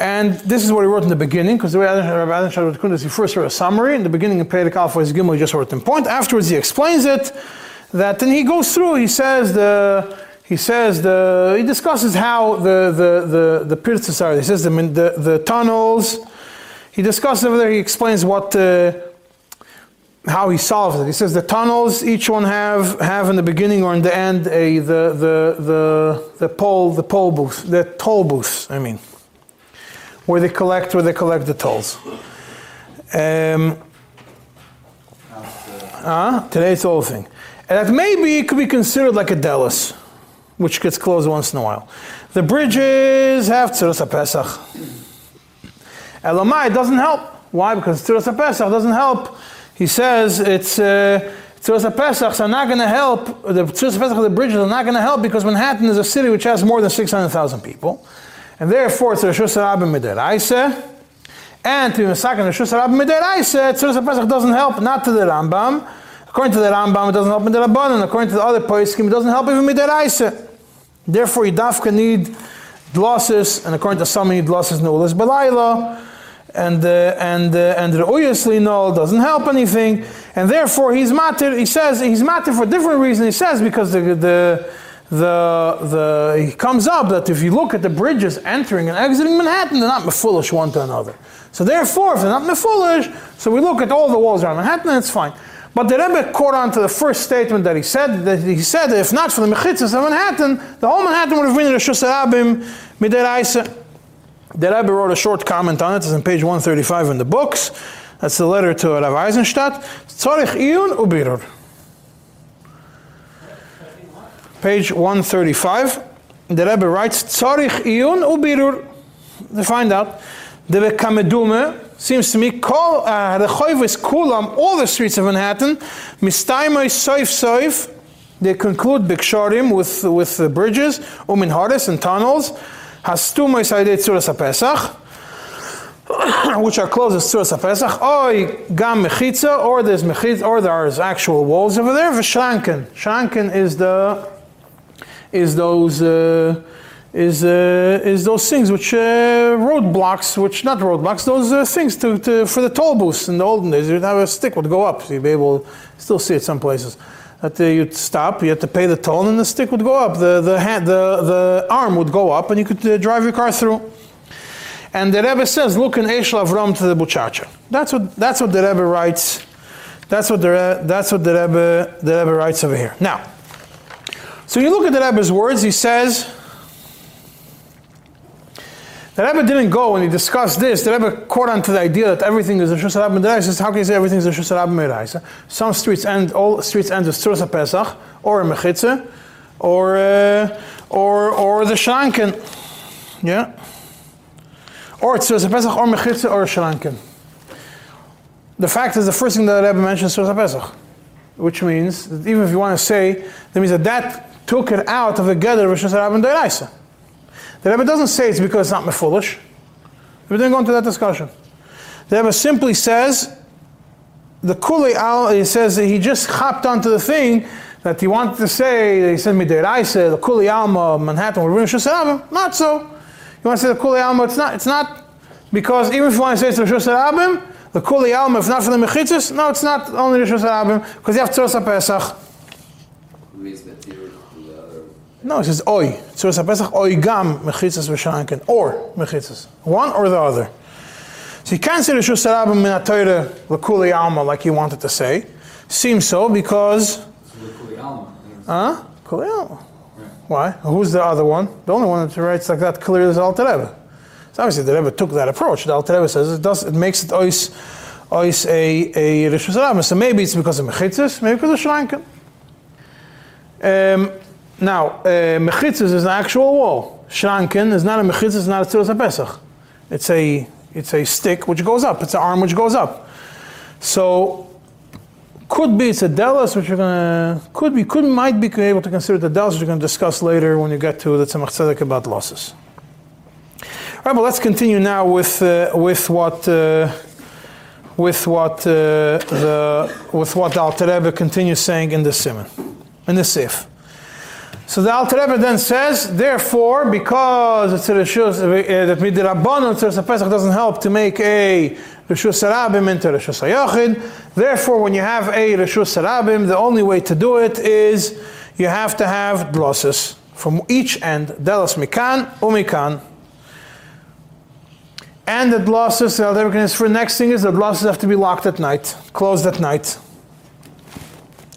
[SPEAKER 1] And this is what he wrote in the beginning, because the way Rabbi Eisenstadt wrote Kundas, he first wrote a summary. In the beginning, in Perek Alpha, his Gimel, he just wrote in point. Afterwards, he explains it. That then he goes through. He says the he says the he discusses how the the the the pirtzes are. He says the, the the tunnels. He discusses over there. He explains what. Uh, how he solves it. He says the tunnels, each one have have in the beginning or in the end a the the the the pole the pole booth the toll booth. I mean where they collect where they collect the tolls. Um, uh, today's whole thing. And that maybe it could be considered like a delis, which gets closed once in a while. The bridges have tziras pesach. Elamai doesn't help. Why? Because tziras pesach doesn't help. He says it's uh, tziras pesach are not going to help. The tziras pesach of the bridges are not going to help because Manhattan is a city which has more than six hundred thousand people. And therefore, it's Rosh Hashanah Midiraisa. And to Masakin Rosh Hashanah Midiraisa, Tzuras Pesach doesn't help, not to the Rambam. According to the Rambam, it doesn't help Midirabanan. According to the other poskim, it doesn't help even Midiraisa. Therefore, you dafka need dlosses, and according to some, you need dlosses nulas balayla. And uh, and uh, and the uyasli no doesn't help anything, and therefore he's matir. He says he's matir for different reason. He says because the the the, the, he comes up that if you look at the bridges entering and exiting Manhattan, they're not foolish one to another. So therefore, if they're not foolish, so we look at all the walls around Manhattan, and it's fine. But the Rebbe caught on to the first statement that he said, that he said that if not for the Mechitzas of Manhattan, the whole Manhattan would have been in Shusarabim Mideraisa. The Rebbe wrote a short comment on it, it's on page 135 in the books. That's the letter to Rav Eisenstadt. Tzorich iyun ubirur page 135, the Rebbe writes, Tzorich iyun ubirur. To find out, the Bekamedume seems to me, call uh, the Choivis Kulam, all the streets of Manhattan, Mistaimai Soif Soif, they conclude Biksharim with, with the bridges, Umin Hardis and tunnels, Hastumai Saidei Tzuras HaPesach, which are closest to Tzuras HaPesach, Oi Gam Mechitza, or there's Mechitza, or there's actual walls over there, V'Shranken. Shranken is the is those uh, is uh, is those things which uh, roadblocks, which not roadblocks, those uh, things to, to, for the toll booths in the olden days. You'd have a stick would go up, so you'd be able still see it some places. That you'd stop, you had to pay the toll, and the stick would go up. The the hand, the the arm would go up, and you could drive your car through. And the Rebbe says, "Look in Eshel Avram to the Buchacha." That's what that's what the Rebbe writes. That's what the that's what the Rebbe the Rebbe writes over here. Now. So you look at the Rebbe's words, he says, the Rebbe didn't go when he discussed this. The Rebbe caught on to the idea that everything is a Shus Rabbi He says, how can you say everything is a Shus Rabbi Some streets end, all streets end with Tzuras Pesach, or a Mechitze, or, uh, or, or the Shranken. Yeah? Or Tzuras Pesach, or Mechitza, or Shranken. The fact is, the first thing that the Rebbe mentions is Tzuras Pesach, which means that even if you want to say, that means that that took it out of the gather Rosh Hashanah and Deiraisa. The Rebbe doesn't say it's because it's not mefulish. We didn't go into that discussion. The Rebbe simply says, the Kuli Al, he says that he just hopped onto the thing that he wanted to say, he said Midiraisa, the Kuli Alma, Manhattan, we're Hashanah. Not so. You want to say the Kuli Alma, it's not, it's not, because even if you want to say it's Rosh Hashanah, the Kuli Alma, if not for the Mechitzis, no, it's not only Rosh Hashanah, because you have Tzuras Pesach. No, it says Oi. Tzuras Pesach, Oi Gam, Mechitzis V'Shankin, or Mechitzis. One or the other. So you can't say Rosh Hashanah min ha-Torah l'kuli alma like you wanted to say. Seems so because. Huh? Kuli alma. Why? Who's the other one? The only one that writes like that clear is Alter Rebbe. So obviously the Rebbe took that approach. The Rebbe says it does. It makes it ois, ois a a Hashanah. So maybe it's because of mechitzas, maybe because of shranken. Um, now, uh, mechitzas is an actual wall. Shranken is not a mechitzas, it's not a tzuras pesach. It's a it's a stick which goes up. It's an arm which goes up. So could be it's a delos which you're gonna could be could might be able to consider the delos which you're gonna discuss later when you get to the tzemach tzedek about losses. All right, but let's continue now with uh, with what uh, with what uh, the with what the Alter Rebbe continues saying in the simon in the sif. So the Alter Rebbe then says, therefore, because it's a Rishus, uh, that Midirabbanon Tzuras Pesach doesn't help to make a Rishus Sarabim into Rishus Hayachid, therefore when you have a Rishus Sarabim, the only way to do it is you have to have dlosses from each end, Delos Mikan, Umikan. And the dlosses, the Alter Rebbe for the next thing is the dlosses have to be locked at night, closed at night.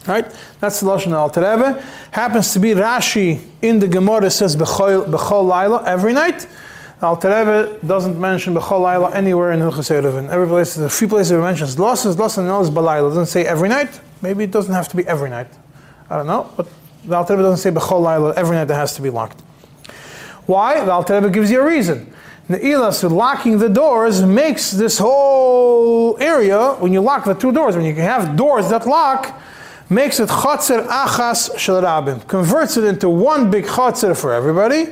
[SPEAKER 1] Right? That's the Lashon Alter Rebbe. Happens to be Rashi in the Gemara says Bechol, Bechol Laila every night. Alter Rebbe doesn't mention Bechol Laila anywhere in Hilchas Erevin. Every place, a few places it mentions losses, and is Balayla. Doesn't say every night. Maybe it doesn't have to be every night. I don't know. But the Alter Rebbe doesn't say Bechol Laila every night that has to be locked. Why? The Alter Rebbe gives you a reason. The ilas locking the doors makes this whole area, when you lock the two doors, when you have doors that lock, makes it chotzer achas shel rabim, converts it into one big chotzer for everybody,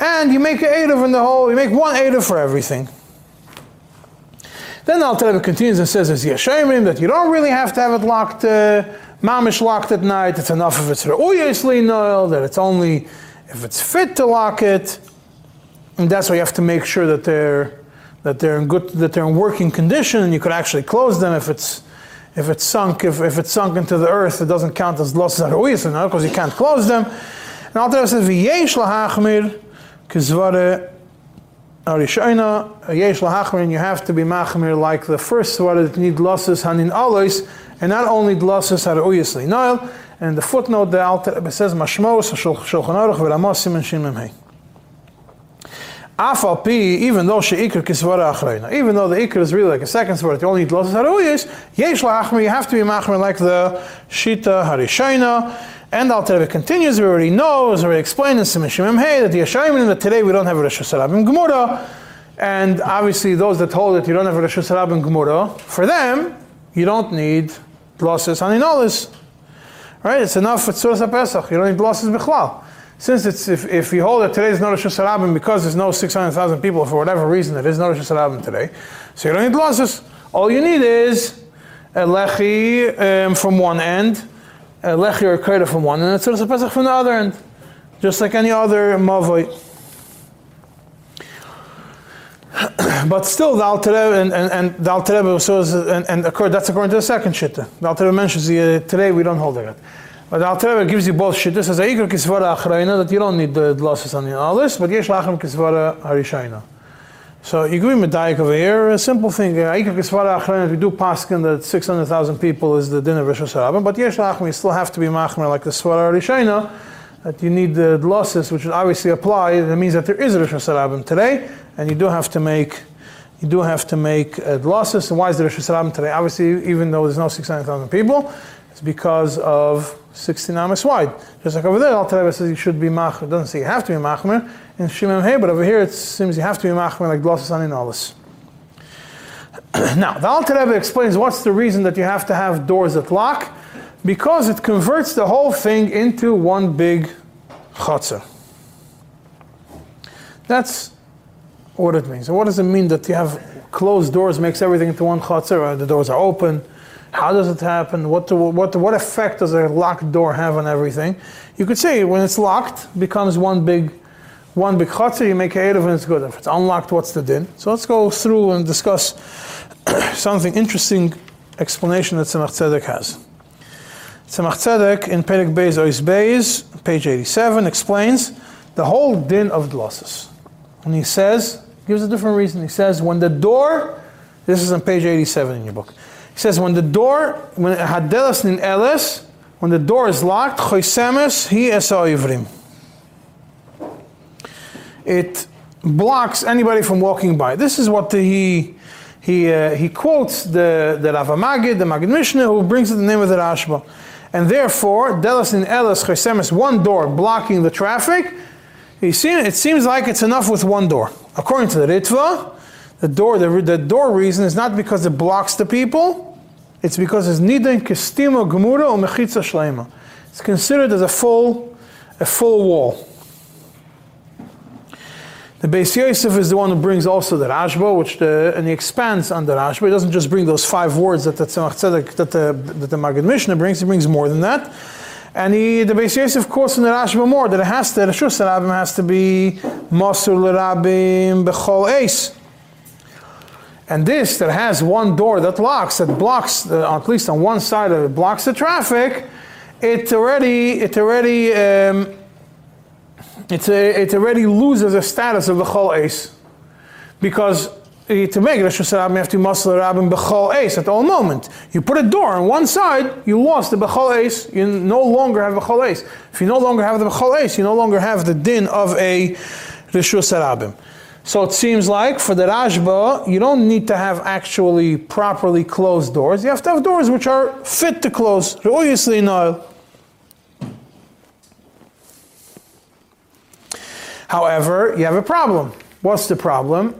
[SPEAKER 1] and you make an edav in the whole, you make one edav for everything. Then the Alter Rebbe continues and says, as Yashayim, that you don't really have to have it locked, uh, mamish locked at night, it's enough if it's re'uyesli noil, that it's only if it's fit to lock it, and that's why you have to make sure that they're that they're in good that they're in working condition and you could actually close them if it's if it's sunk if, if it's sunk into the earth it doesn't count as losses at now because you can't close them. And Alter says v'yesh lahachmir kizvare arishayna yesh lahachmir and you have to be machmir like the first svara that need losses hanin alois and not only losses at uyisli noel and the footnote the Alter says mashmos shulchan aruch v'ramos siman shin memhei Even though sheikr kisvara achrayna, even though the ikr is really like a second svara, you only need losses haruyis, yesh la'achmer, you have to be machmer like the shita harishayna. And Al Rebbe continues, we already know, as already explained in Simishim Hey, that the Yashayim that today we don't have Rosh Hashanah Gemara. And obviously those that hold that you don't have Rosh Hashanah Gemara, for them, you don't need losses on inolis. Right? It's enough for Tzuras Pesach. You don't need losses bichlal since it's if, if you hold that today is no Rosh Hashanah because there's no 600,000 people for whatever reason there is no Rosh Hashanah today, so you don't need losses. All you need is a lechi um, from one end, a lechi or a from one, and a tzurus pesach from the other end, just like any other mavoi. but still, the Alter and, and, and the Alter Rebbe says, and, and that's according to the second shitta. The Alter mentions uh, today we don't hold it. But the Alter gives you both shittas as a ikr kisvara achrayna that you don't need the losses on all this, but yesh lachem kisvara harishayna. So you give me medayik over here, a simple thing. Ikr kisvara achrayna, we do paskin that 600,000 people is the din of Rosh Hashanah, but yesh lachem, you still have to be machmer like the svara harishayna, that you need the losses, which obviously apply. That means that there is a Rosh Hashanah today, and you do have to make you do have to make uh, losses. And why is there Rosh Hashanah today? Obviously, even though there's no 600,000 people, it's because of 16 amas wide. Just like over there, Al Rebbe says you should be machmer. Doesn't say you have to be machmer in Shimon Hey, but over here it seems you have to be machmer like dlosses on Inolis. now, the Alter Rebbe explains what's the reason that you have to have doors that lock. Because it converts the whole thing into one big chotzer. That's what it means. And what does it mean that you have closed doors makes everything into one? Or the doors are open. How does it happen? What, what, what effect does a locked door have on everything? You could say when it's locked, becomes one big one big chotzer, you make a Erev and it's good. If it's unlocked, what's the din? So let's go through and discuss something interesting explanation that Tzemach Tzedek has. Tzemach Tzedek in Perek Beis Ois Beis, page 87, explains the whole din of dlosses. And he says, gives a different reason. He says, when the door, this is on page 87 in your book. He says, when the door, when hadelas nin eles, when the door is locked, choisemes hi esa ivrim. It blocks anybody from walking by. This is what the, he he, uh, he quotes the, the Rav Magid, the Magid Mishnah, who brings it the name of the Rashba. And therefore, Delas in Elas Chesemis, one door blocking the traffic, it seems like it's enough with one door. According to the Ritva, the door, the, the door reason is not because it blocks the people, it's because it's Nidin Kestima Gemura or Mechitza Shleima. It's considered as a full, a full wall. The Beis Yosef is the one who brings also the Rashba, which the, and he expands on the Rashba. He doesn't just bring those five words that the Tzemach Tzedek, that the, that the Mishnah brings, he brings more than that. And he, the Beis Yosef quotes in the Rashba more, that it has to, the Rabim has to be Masur L'Rabim B'chol Eis. And this that has one door that locks, that blocks, the, at least on one side of it, blocks the traffic, it already, it already, um, it's a, it already loses the status of the chol ace. Because eh, to make Rosh Hashanah, have to muscle rabbin bechol ace at all moment. You put a door on one side, you lost the bechol ace. You no longer have bechol ace. If you no longer have the bechol ace, you no longer have the din of a Rishus Rabbim. So it seems like for the Rashba, you don't need to have actually properly closed doors. You have to have doors which are fit to close. Obviously, no. However, you have a problem. What's the problem?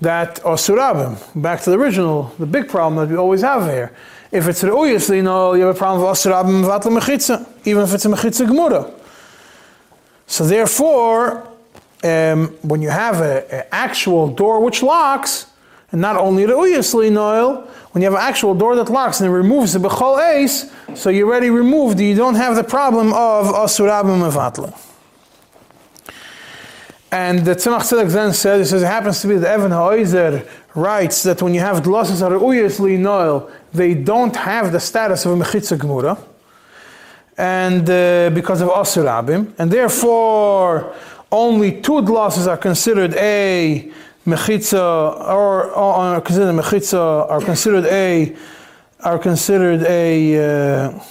[SPEAKER 1] That osurabim, back to the original, the big problem that we always have here. If it's re'uyasli, no, you have a problem with osurabim vatla mechitza, even if it's a mechitza gemura. So therefore, um, when you have an actual door which locks, and not only re'uyasli noil, when you have an actual door that locks and it removes the bechol ace, so you already removed, you don't have the problem of osurabim vatla. And the Tzemach Tzedek then says, he says, it happens to be that Evan Ha'oizer writes that when you have dlosses are uyesli noel, they don't have the status of a mechitza gemura, and uh, because of asurabim, and therefore only two dlosses are considered a mechitza, or, are considered mechitza, are considered a, are considered a. Uh,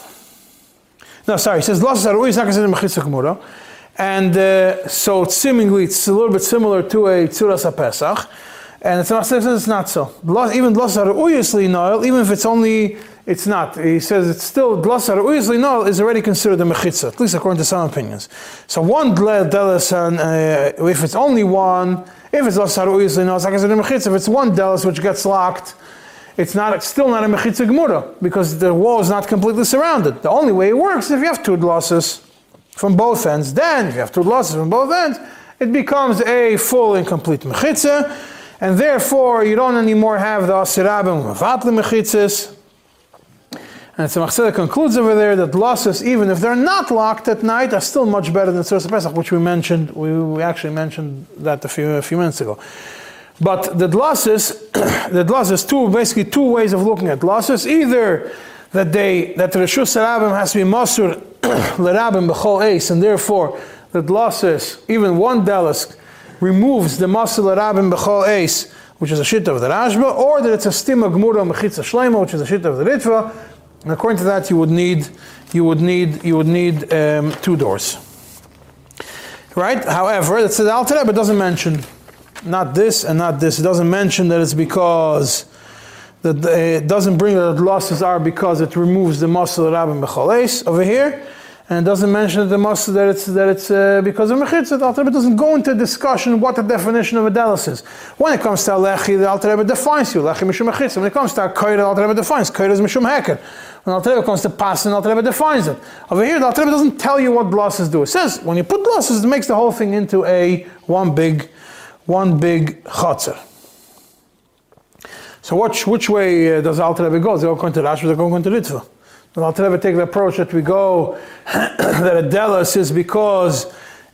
[SPEAKER 1] no, sorry, he says dlosses are uyes not considered mechitza gemura. And uh, so seemingly it's a little bit similar to a Tzuras HaPesach. And Tzemach says it's not so. Even Glosar Uyasli Noel, even if it's only, it's not. He says it's still, Glosar Uyasli Noel is already considered a Mechitza, at least according to some opinions. So one Delis, uh, if it's only one, if it's Glosar Uyasli Noel, it's like a Mechitza. If it's one Delis which gets locked, it's not, it's still not a Mechitza Gemura, because the wall is not completely surrounded. The only way it works is if you have two dlosses from both ends. Then, if you have two losses from both ends, it becomes a full and complete mechitza, and therefore you don't anymore have the asirabim mavatli mechitzas. And Tzemach Tzedek concludes over there that losses, even if they're not locked at night, are still much better than Tzuras Pesach, which we mentioned. We, we actually mentioned that a few, a few minutes ago. But the losses, the losses, two basically two ways of looking at losses. Either that they that the Rishus Rabim has to be Masur Lerabim B'chol Ace, and therefore the dlosses, even one delisk, removes the Masur Lerabim B'chol Ace, which is a shit of the Rashba, or that it's a Stima Gmura Mechitza Shleima, which is a shit of the Ritva. And according to that, you would need you would need you would need um, two doors. Right? However, that's the Tzedal Rebbe doesn't mention not this and not this. It doesn't mention that it's because that uh, it doesn't bring that losses are because it removes the muscle rabim b'choles over here, and doesn't mention the muscle that it's that it's uh, because of mechitzah. The Alter Rebbe doesn't go into discussion what the definition of a delis is. When it comes to lechi, the Alter Rebbe defines you lechi mishum mechitzah. When it comes to koyre, the Alter Rebbe defines koyre is mishum heker. When Alter Rebbe comes to pasin, the Alter Rebbe defines it. Over here, the Alter Rebbe doesn't tell you what blosses do. It says when you put blosses, it makes the whole thing into a one big, one big chatzar. So which, which way uh, does Alter Rebbe go? Does he go according to Rashi or go according to Ritva? Alter Rebbe take the approach that we go that a delis is because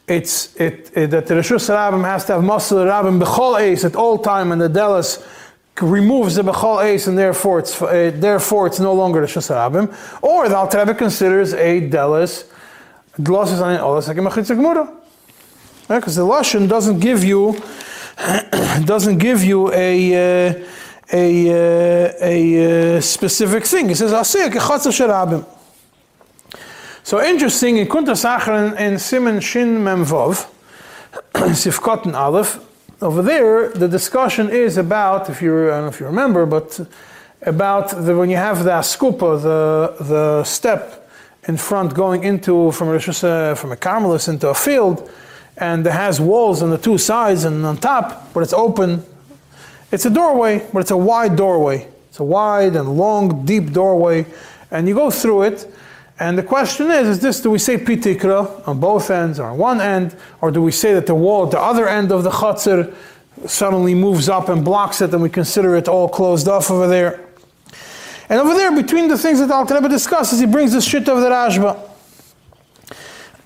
[SPEAKER 1] it's it, it that the Rishus Rabbim has to have muscle Rabbim bechol ace at all time, and the delis removes the bechol ace, and therefore it's uh, therefore it's no longer the Rishus Rabbim, or the Alter considers a delis dlosses on all the machitza gemura, because the lashon doesn't give you doesn't give you a. Uh, a, uh, a uh, specific thing. He says. So interesting, in Kunta Sachar in Simon Shin Memvov, Sifkot and Aleph, over there, the discussion is about, if you, I don't know if you remember, but about the, when you have the askupa, the, the step in front going into, from a, from a into a field, and it has walls on the two sides and on top, but it's open it's a doorway, but it's a wide doorway. It's a wide and long, deep doorway, and you go through it. And the question is, is this, do we say pitikra on both ends or on one end, or do we say that the wall at the other end of the chutzir suddenly moves up and blocks it and we consider it all closed off over there? And over there, between the things that Al Rebbe discusses, he brings this shit of the Rashba.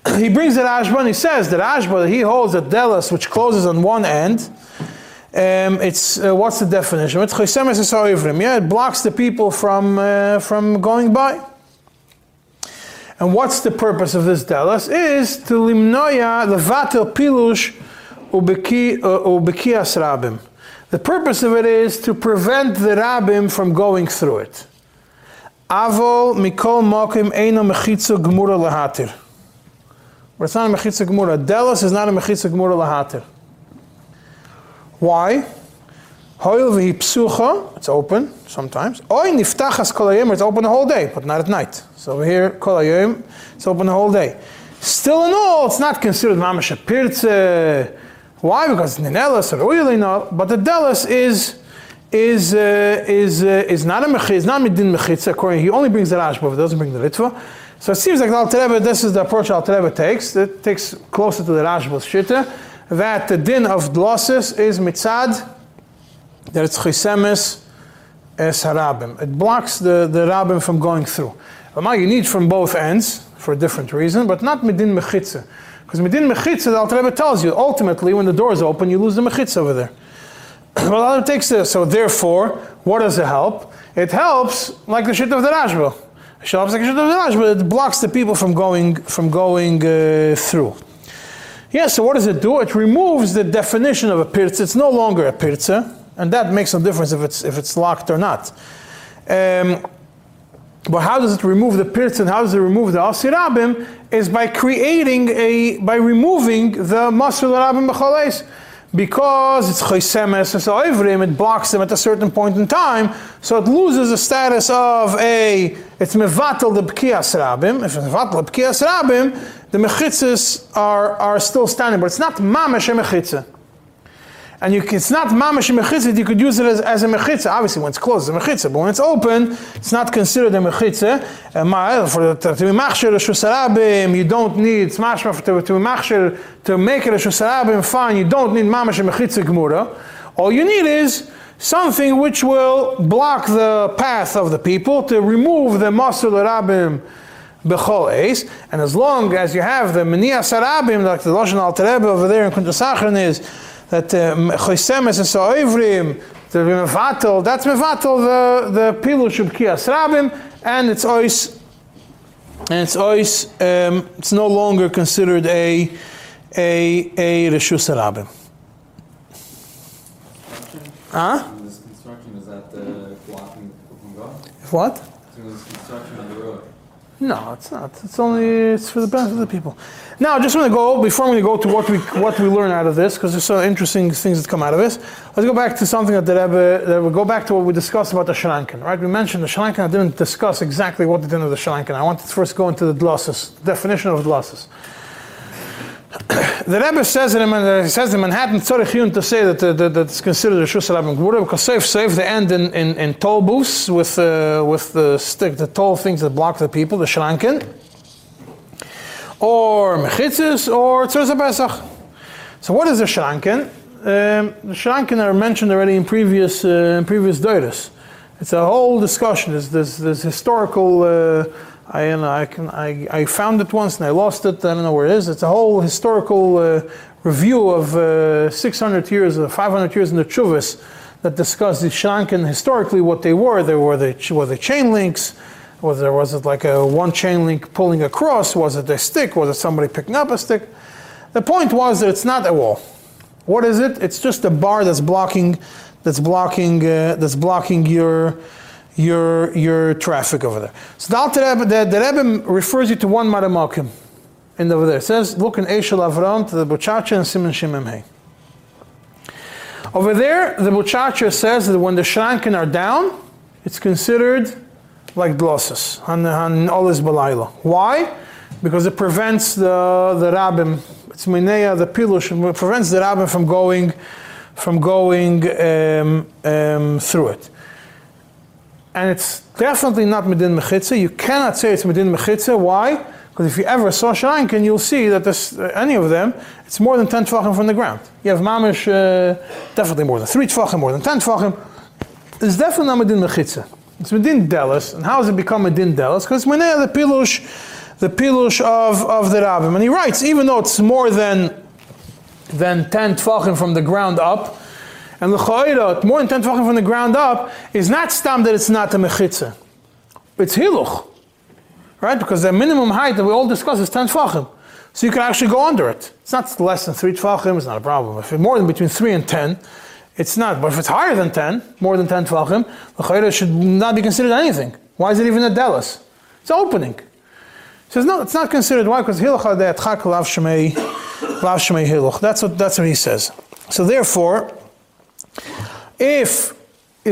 [SPEAKER 1] he brings the Rashba and he says that Rashba, he holds a delis which closes on one end, um, it's uh, what's the definition? Yeah, it blocks the people from uh, from going by. And what's the purpose of this delas? Is to limnoya the vatel pilush ubekias rabim. The purpose of it is to prevent the rabbim from going through it. Avol mikol mokim eino mechitza gemura lahatir. But it's not a mechitza gemura. Delas is not a mechitza gemura lahatir. Why? It's open sometimes. Oy niftachas kol it's open the whole day, but not at night. So over here, kol it's open the whole day. Still in all, it's not considered mamash pirtze. Why? Because ninelas or oilina, but the delas is is uh, is uh, is not a mechitz, not midin mechitz. According, he only brings the rashba, but doesn't bring the ritva. So it seems like the Alter this is the approach Alter takes. It takes closer to the Rashba's shitta that the din of dlosses is mitzad, that it's chisemes es harabim. It blocks the, the rabim from going through. Now You need from both ends for a different reason, but not midin mechitza. Because midin mechitza, the Alter tells you, ultimately when the door is open, you lose the mechitza over there. well, it takes this. So therefore, what does it help? It helps like the shit of the Rashba. It helps like the shit of the Rashba. It blocks the people from going from going uh, through. Yeah, so what does it do? It removes the definition of a pirza. It's no longer a pirza, and that makes no difference if it's, if it's locked or not. Um, but how does it remove the pirza and how does it remove the asirabim? Is by creating a, by removing the masul rabim b'chales because it's choisemes and so ivrim, it blocks them at a certain point in time, so it loses the status of a, it's mevatel the b'kiyas rabim. If it's mevatel the b'kiyas rabim, the mechitzas are, are still standing, but it's not mamash mechitza. And you, it's not mamash mechitza, you could use it as, as a mechitza. Obviously, when it's closed, it's a mechitza, but when it's open, it's not considered a mechitza. Uh, for the, to be machshir shusarabim, you don't need, it's mashma to, be machshir, to make it a shusarabim, fine, you don't need mamash mechitza gemura. All you need is something which will block the path of the people, to remove the masul rabim, bechol eis, and as long as you have the menia sarabim, like the Lashon Al Rebbe over there in Kuntasachrin is, that choisemes and sa'ivrim, the mevatel, that's mevatel, the, the pilush of kiyas rabim, and it's ois, and it's ois, um, it's no longer considered a, a, a reshus rabim.
[SPEAKER 2] Huh? This construction is that the blocking?
[SPEAKER 1] What?
[SPEAKER 2] So this construction on the road.
[SPEAKER 1] No, it's not. It's only it's for the benefit of the people. Now, just want to go before we go to what we what we learn out of this, because there's some interesting things that come out of this. Let's go back to something that the Rebbe. That we go back to what we discussed about the shlanken. Right? We mentioned the shlanken. I didn't discuss exactly what the din of the shlanken. I want to first go into the dlosses, definition of dlosses. The Rebbe says in, he says in Manhattan Tzorich to say that, that, that it's considered a Shus Rabban Gvura because safe safe they end in, in, in toll booths with, uh, with the stick, the toll things that block the people, the shlanken, or mechitzis, or pesach. So what is the shlanken? Um, the shlanken are mentioned already in previous uh, in previous doiras. It's a whole discussion. There's this, this historical. Uh, I, you know, I, can, I, I found it once and I lost it. I don't know where it is. It's a whole historical uh, review of uh, 600 years, or 500 years in the Chuvas that discuss the Shlanken historically what they were. They were the, were the chain links. Was there was it like a one chain link pulling across? Was it a stick? Was it somebody picking up a stick? The point was that it's not a wall. What is it? It's just a bar that's blocking, that's blocking, uh, that's blocking your your, your traffic over there. So the the, the Rebbe refers you to one Maramakim in over there. It says, look in Eshel Avram to the Buchacha and Simon Shimem. Over there, the Buchacha says that when the Shranken are down, it's considered like dlosses, on, on Olis Balayla. Why? Because it prevents the, the Rabbim, it's Minea, the Pilush, prevents the Rabbim from going, from going um, um, through it and it's definitely not Medin Mechitza. You cannot say it's Medin Mechitza. Why? Because if you ever saw Shankin, you'll see that this, uh, any of them, it's more than 10 tfachim from the ground. You have Mamish, uh, definitely more than 3 tfachim, more than 10 tfachim. It's definitely not Medin Mechitza. It's Medin Delis. And how does it become Medin Delis? Because it's Meneh, the Pilush, the Pilush of, of the Rabbim. And he writes, even though it's more than, than 10 tfachim from the ground up, and the chayra, more 10 tefachim from the ground up, is not stam that it's not a mechitza. It's hiluch. Right? Because the minimum height that we all discuss is 10 tefachim. So you can actually go under it. It's not less than 3 tefachim, it's not a problem. If it's more than between 3 and 10, it's not. But if it's higher than 10, more than 10 tefachim, the chayra should not be considered anything. Why is it even a delis? It's opening. He says, no, it's not considered. Why? Because hiluch lav shmei, lav shmei hiluch. That's what, that's what he says. So therefore, if,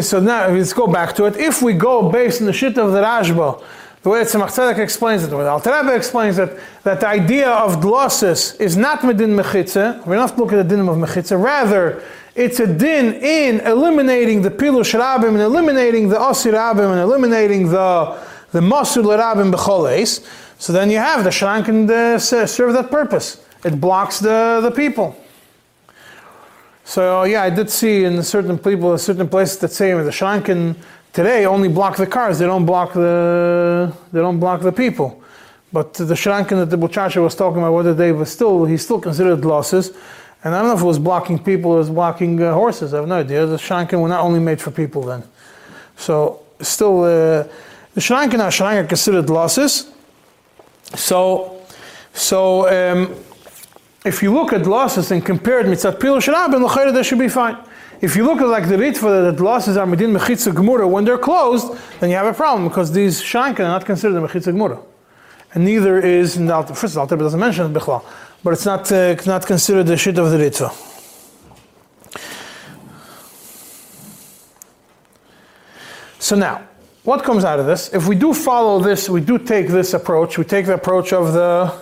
[SPEAKER 1] so now let's go back to it. If we go based on the shit of the Rashba, the way Tzemach Tzedek explains it, the way the Rebbe explains it, that the idea of dlosses is not medin mechitza. We're not looking at the din of mechitza. Rather, it's a din in eliminating the pilush rabim and eliminating the osir rabim and eliminating the the masul rabim b'choles. So then you have the shrank and uh, serve that purpose. It blocks the, the people. So yeah, I did see in certain people, certain places that say the Shankin today only block the cars. They don't block the they don't block the people. But the Shankin that the Buchacha was talking about whether they were still he still considered losses. And I don't know if it was blocking people or was blocking uh, horses. I have no idea. The Shankin were not only made for people then. So still, uh, the Shankin are Shankin considered losses. So, so um, if you look at losses and compare it mitzat pilu shalabim, l'chayra that should be fine. If you look at like the ritva that losses are medin mechitza gemura when they're closed, then you have a problem because these shank are not considered mechitza gemura, and neither is the first of all, Alter doesn't mention it bichlal, but it's not uh, not considered the shit of the ritva. So now, what comes out of this? If we do follow this, we do take this approach. We take the approach of the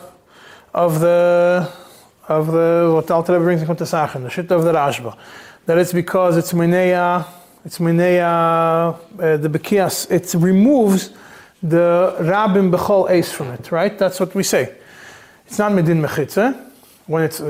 [SPEAKER 1] of the of the what Alter Rebbe brings in Kontesachem, the shit of the Rashba, that it's because it's minea, it's minea, uh, the bekias, it removes the rabim bechol ace from it, right? That's what we say. It's not medin mechitze when it's uh,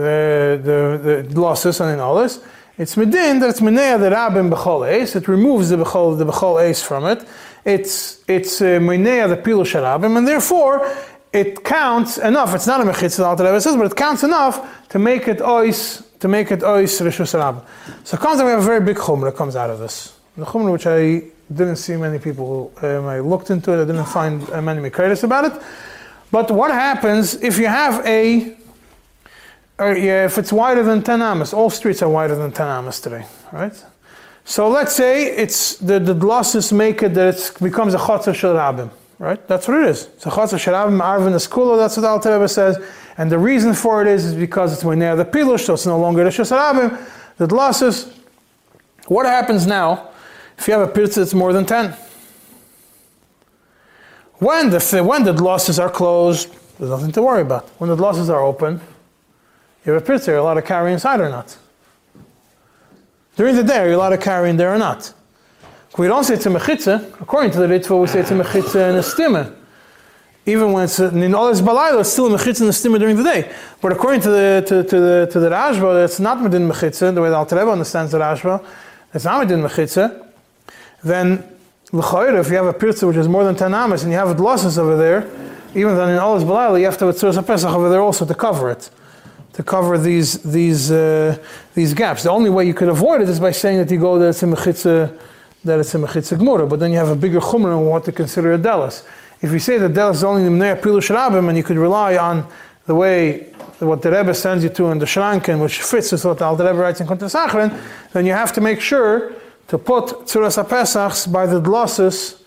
[SPEAKER 1] the the losses and in all this. It's medin that it's minea the rabim bechol ace. It removes the bechol the bechol ace from it. It's it's uh, minea the pilush rabim, and therefore it counts enough. It's not a mechitza, the Alter says, but it counts enough to make it ois, to make it ois rishus rabba. So comes we have a very big chumrah that comes out of this. The which I didn't see many people, um, I looked into it, I didn't find uh, many mikaitis about it. But what happens if you have a, or, uh, yeah, if it's wider than 10 amas, all streets are wider than 10 amas today, right? So let's say it's the, the dlosses make it that it becomes a chotzer shel rabbim. Right? That's what it is. So Chatzar Sharabim Arvin Eskulo, that's what Al Rebbe says. And the reason for it is, is because it's Moinea the Pilush, so it's no longer Rishos Harabim. The Dlasis. What happens now if you have a Pirza that's more than 10? When the, when the Dlasis are closed, there's nothing to worry about. When the Dlasis are open, you have a Pirza, you're allowed to carry inside or not. During the day, are you allowed to carry in there or not? We don't say it's a mechitza. According to the Ritva, we say it's a mechitza and a stimmer. Even when it's its balayla, it's still a mechitza and a stimmer during the day. But according to the to, to the to the Rashba, it's not medin mechitza. The way the Alter Rebbe understands the Rashba, it's not medin mechitza. Then l'chayr, if you have a pirza which is more than ten amas and you have dlosses over there, even then in all its balayla, you have to have a pesach over there also to cover it to cover these these uh, these gaps. The only way you could avoid it is by saying that you go there a mechitza that it's a mechitza gemura, but then you have a bigger chumrah on want to consider a delis. If you say that delis is only in the pilush rabim, and you could rely on the way what the Rebbe sends you to in the Shranken, which fits with what the Alter Rebbe writes in Kuntas Achron, then you have to make sure to put tzuras pesachs by the dlosses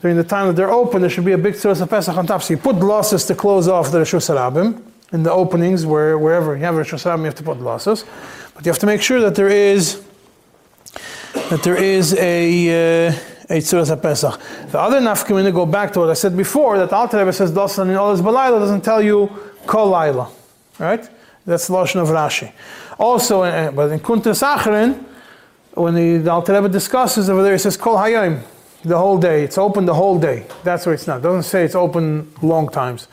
[SPEAKER 1] during the time that they're open. There should be a big tzuras pesach on top. So you put dlosses to close off the Rishus in the openings where wherever you have Rishus Rabim, you have to put dlosses, but you have to make sure that there is that there is a uh, a Tzuras Pesach. The other nafkamina go back to what I said before that Alter Rebbe says Dosan in Olis Balayla doesn't tell you Kol Laila, right? That's the lashon of Rashi. Also, uh, but in Kuntas Achrin, when the, the Alter Rebbe discusses over there, he says Kol Hayim, the whole day. It's open the whole day. That's where it's not. It doesn't say it's open long times.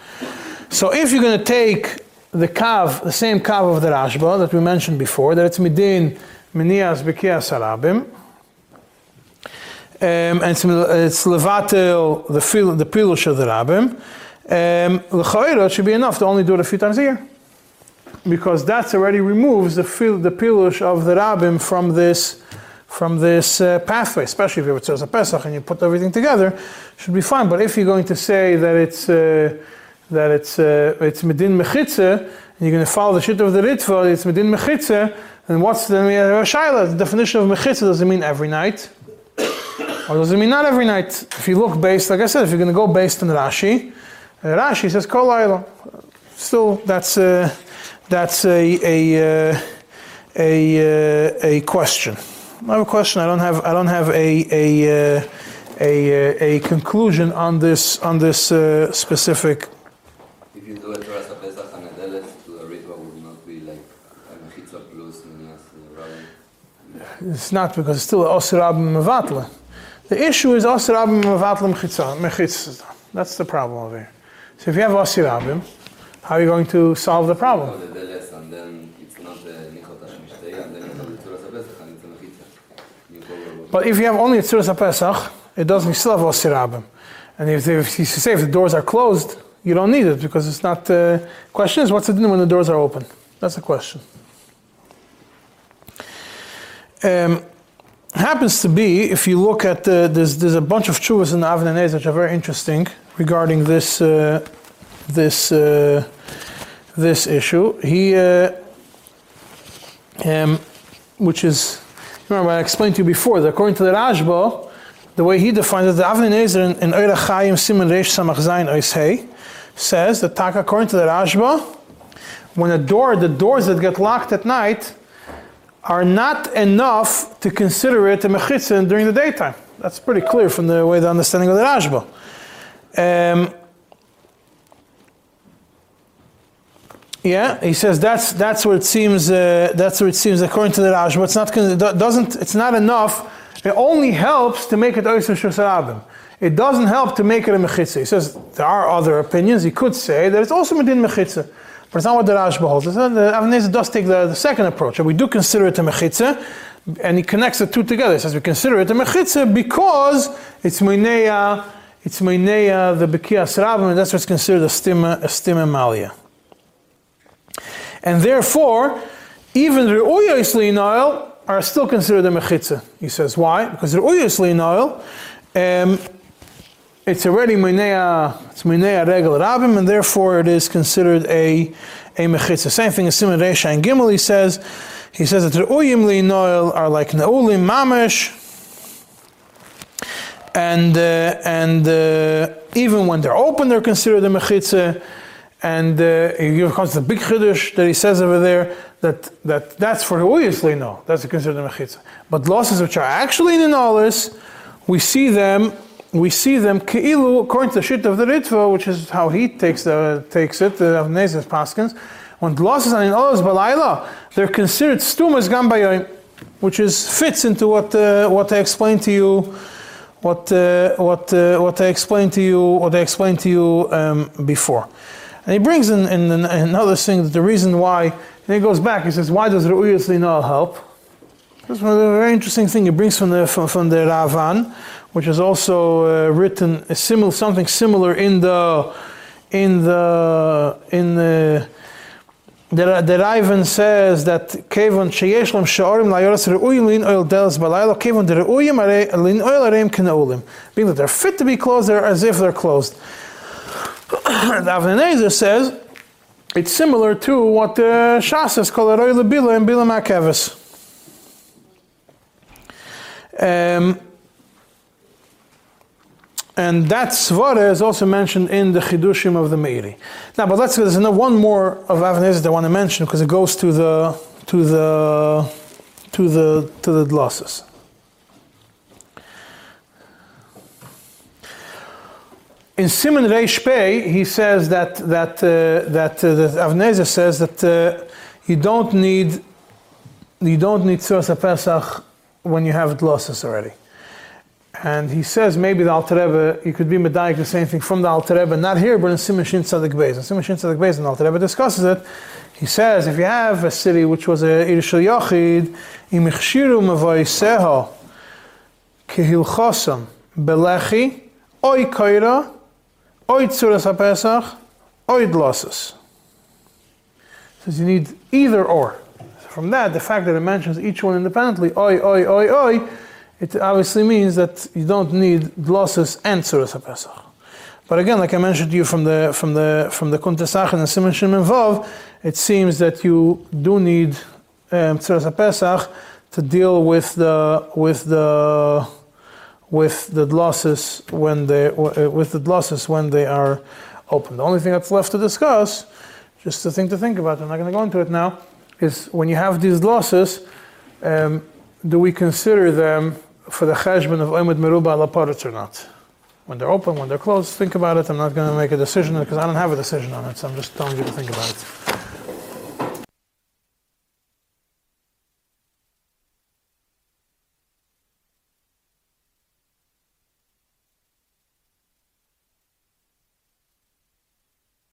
[SPEAKER 1] So if you're going to take the kav, the same kav of the Rashba that we mentioned before, that it's midin Minias Bekias Harabim. Um, and it's, it's the fil, the pilush of the rabbim. Um, L'chayra should be enough to only do it a few times a year, because that already removes the fil, the pilush of the rabbim from this from this uh, pathway. Especially if you have a Pesach and you put everything together, should be fine. But if you're going to say that it's uh, that it's uh, it's medin mechitze, and you're going to follow the shit of the ritva, it's medin mechitze, and what's the shaila? The definition of mechitza does it mean every night? Or does it mean not every night? If you look based, like I said, if you're going to go based on Rashi, uh, Rashi says kol Still, that's uh, that's a a uh, a, uh, a question. I have a question. I don't have I don't have a a uh, a, a conclusion on this on this specific.
[SPEAKER 2] If you do it
[SPEAKER 1] It's not because it's still Osir Abim Mevatla. The issue is Osir Abim Mevatla Mechitza. That's the problem over here. So if you have Osir Abim, how are you going to solve the problem? But if you have only a Tzuras Pesach, it doesn't still have Osir Abim. And if, if you say if the doors are closed, you don't need it because it's not. The uh, question is, what's it doing when the doors are open? That's the question. Um, happens to be, if you look at the, there's, there's a bunch of chuvas in the Avnei which are very interesting regarding this uh, this uh, this issue. He, uh, um, which is, remember I explained to you before that according to the Rashba, the way he defines it, the Avnei Nezer in, in Eira Chaim Simon Reish Samach Zayin Oishei says that according to the Rashba, when a door, the doors that get locked at night are not enough to consider it a mechitzah during the daytime. That's pretty clear from the way the understanding of the Rashba. Um, yeah, he says that's that's what it seems. Uh, that's what it seems according to the Rashba. It's not it doesn't. It's not enough. It only helps to make it oiser shosarabim. It doesn't help to make it a mechitzah. He says there are other opinions. He could say that it's also medin mechitzah. But it's not what the Rashba holds. The Avnei does take the, the, second approach. And we do consider it a mechitza, and he connects the two together. He says we consider it a mechitza because it's meineya, it's meineya the bekias rabim, and that's what's considered a stima, a stima malia. And therefore, even the Re'uyos oil are still considered a mechitza. He says, why? Because Re'uyos oil, um, it's already minea, it's minea regel rabim, and therefore it is considered a a mechitza. Same thing as Simon Reisha and Gimel. He says, he says that the uyim noel are like neulim mamish, and uh, and uh, even when they're open, they're considered a mechitza. And uh, here comes the big chiddush that he says over there that, that that's for obviously no, that's considered a mechitza. But dlosses which are actually in the nolis, we see them, we see them keilu according to the shit of the ritva, which is how he takes the takes it, the Avnezes Paskins. When dlosses are in olis balayla, they're considered stumas gambayim, which is fits into what uh, what I explained to you what uh, what uh, what I explained to you what I explained to you um, before. And he brings in, in, in another thing that the reason why, and he goes back, he says, why does Ru'uyas Linal help? This is a very interesting thing he brings from the, from, from the Ravan, which is also uh, written similar, something similar in the, in the, in the, the, the Ravan says that Kevon sheyesh lam sha'orim layoras re'uyim lin oil delas balayla kevon de re'uyim lin oil areim k'na'ulim. Being that they're fit to be closed, they're as if they're closed. the Avnei Nezer says it's similar to what the Shas says called Roy Bila and Bila Makevis. Um, and that svara is also mentioned in the chidushim of the Meiri. Now, but let's there's one more of Avnei Nezer that I want to mention because it goes to the to the to the to the dlosses. in Simon Reish Pei, he says that that uh, that uh, that Avnei Nezer says that uh, you don't need you don't need Tzuras Pesach when you have dlosses already. And he says maybe the Alter Rebbe, you could be medayik the same thing from the Alter Rebbe, not here, but in Simon Shin Tzadik Beis. In Simon Shin Tzadik Beis, and the Alter Rebbe discusses it. He says if you have a city which was a Irishal Yochid, im ichshiru mevoiseho kehilchosam belechi oy koira Oid Suras HaPesach, oy dlosses. Says you need either or. From that, the fact that it mentions each one independently, oy, oy, oy, oi, it obviously means that you don't need dlosses and Suras HaPesach. But again, like I mentioned to you from the from the from the Kuntesach and the Simon Shimon Vav, it seems that you do need um, Tzuras HaPesach to deal with the with the with the dlosses when they with the dlosses when they are open. The only thing that's left to discuss, just a thing to think about, I'm not going to go into it now, is when you have these dlosses, um, do we consider them for the cheshbon of Oimid Meruba Laparitz or not? When they're open, when they're closed, think about it. I'm not going to make a decision because I don't have a decision on it, so I'm just telling you to think about it.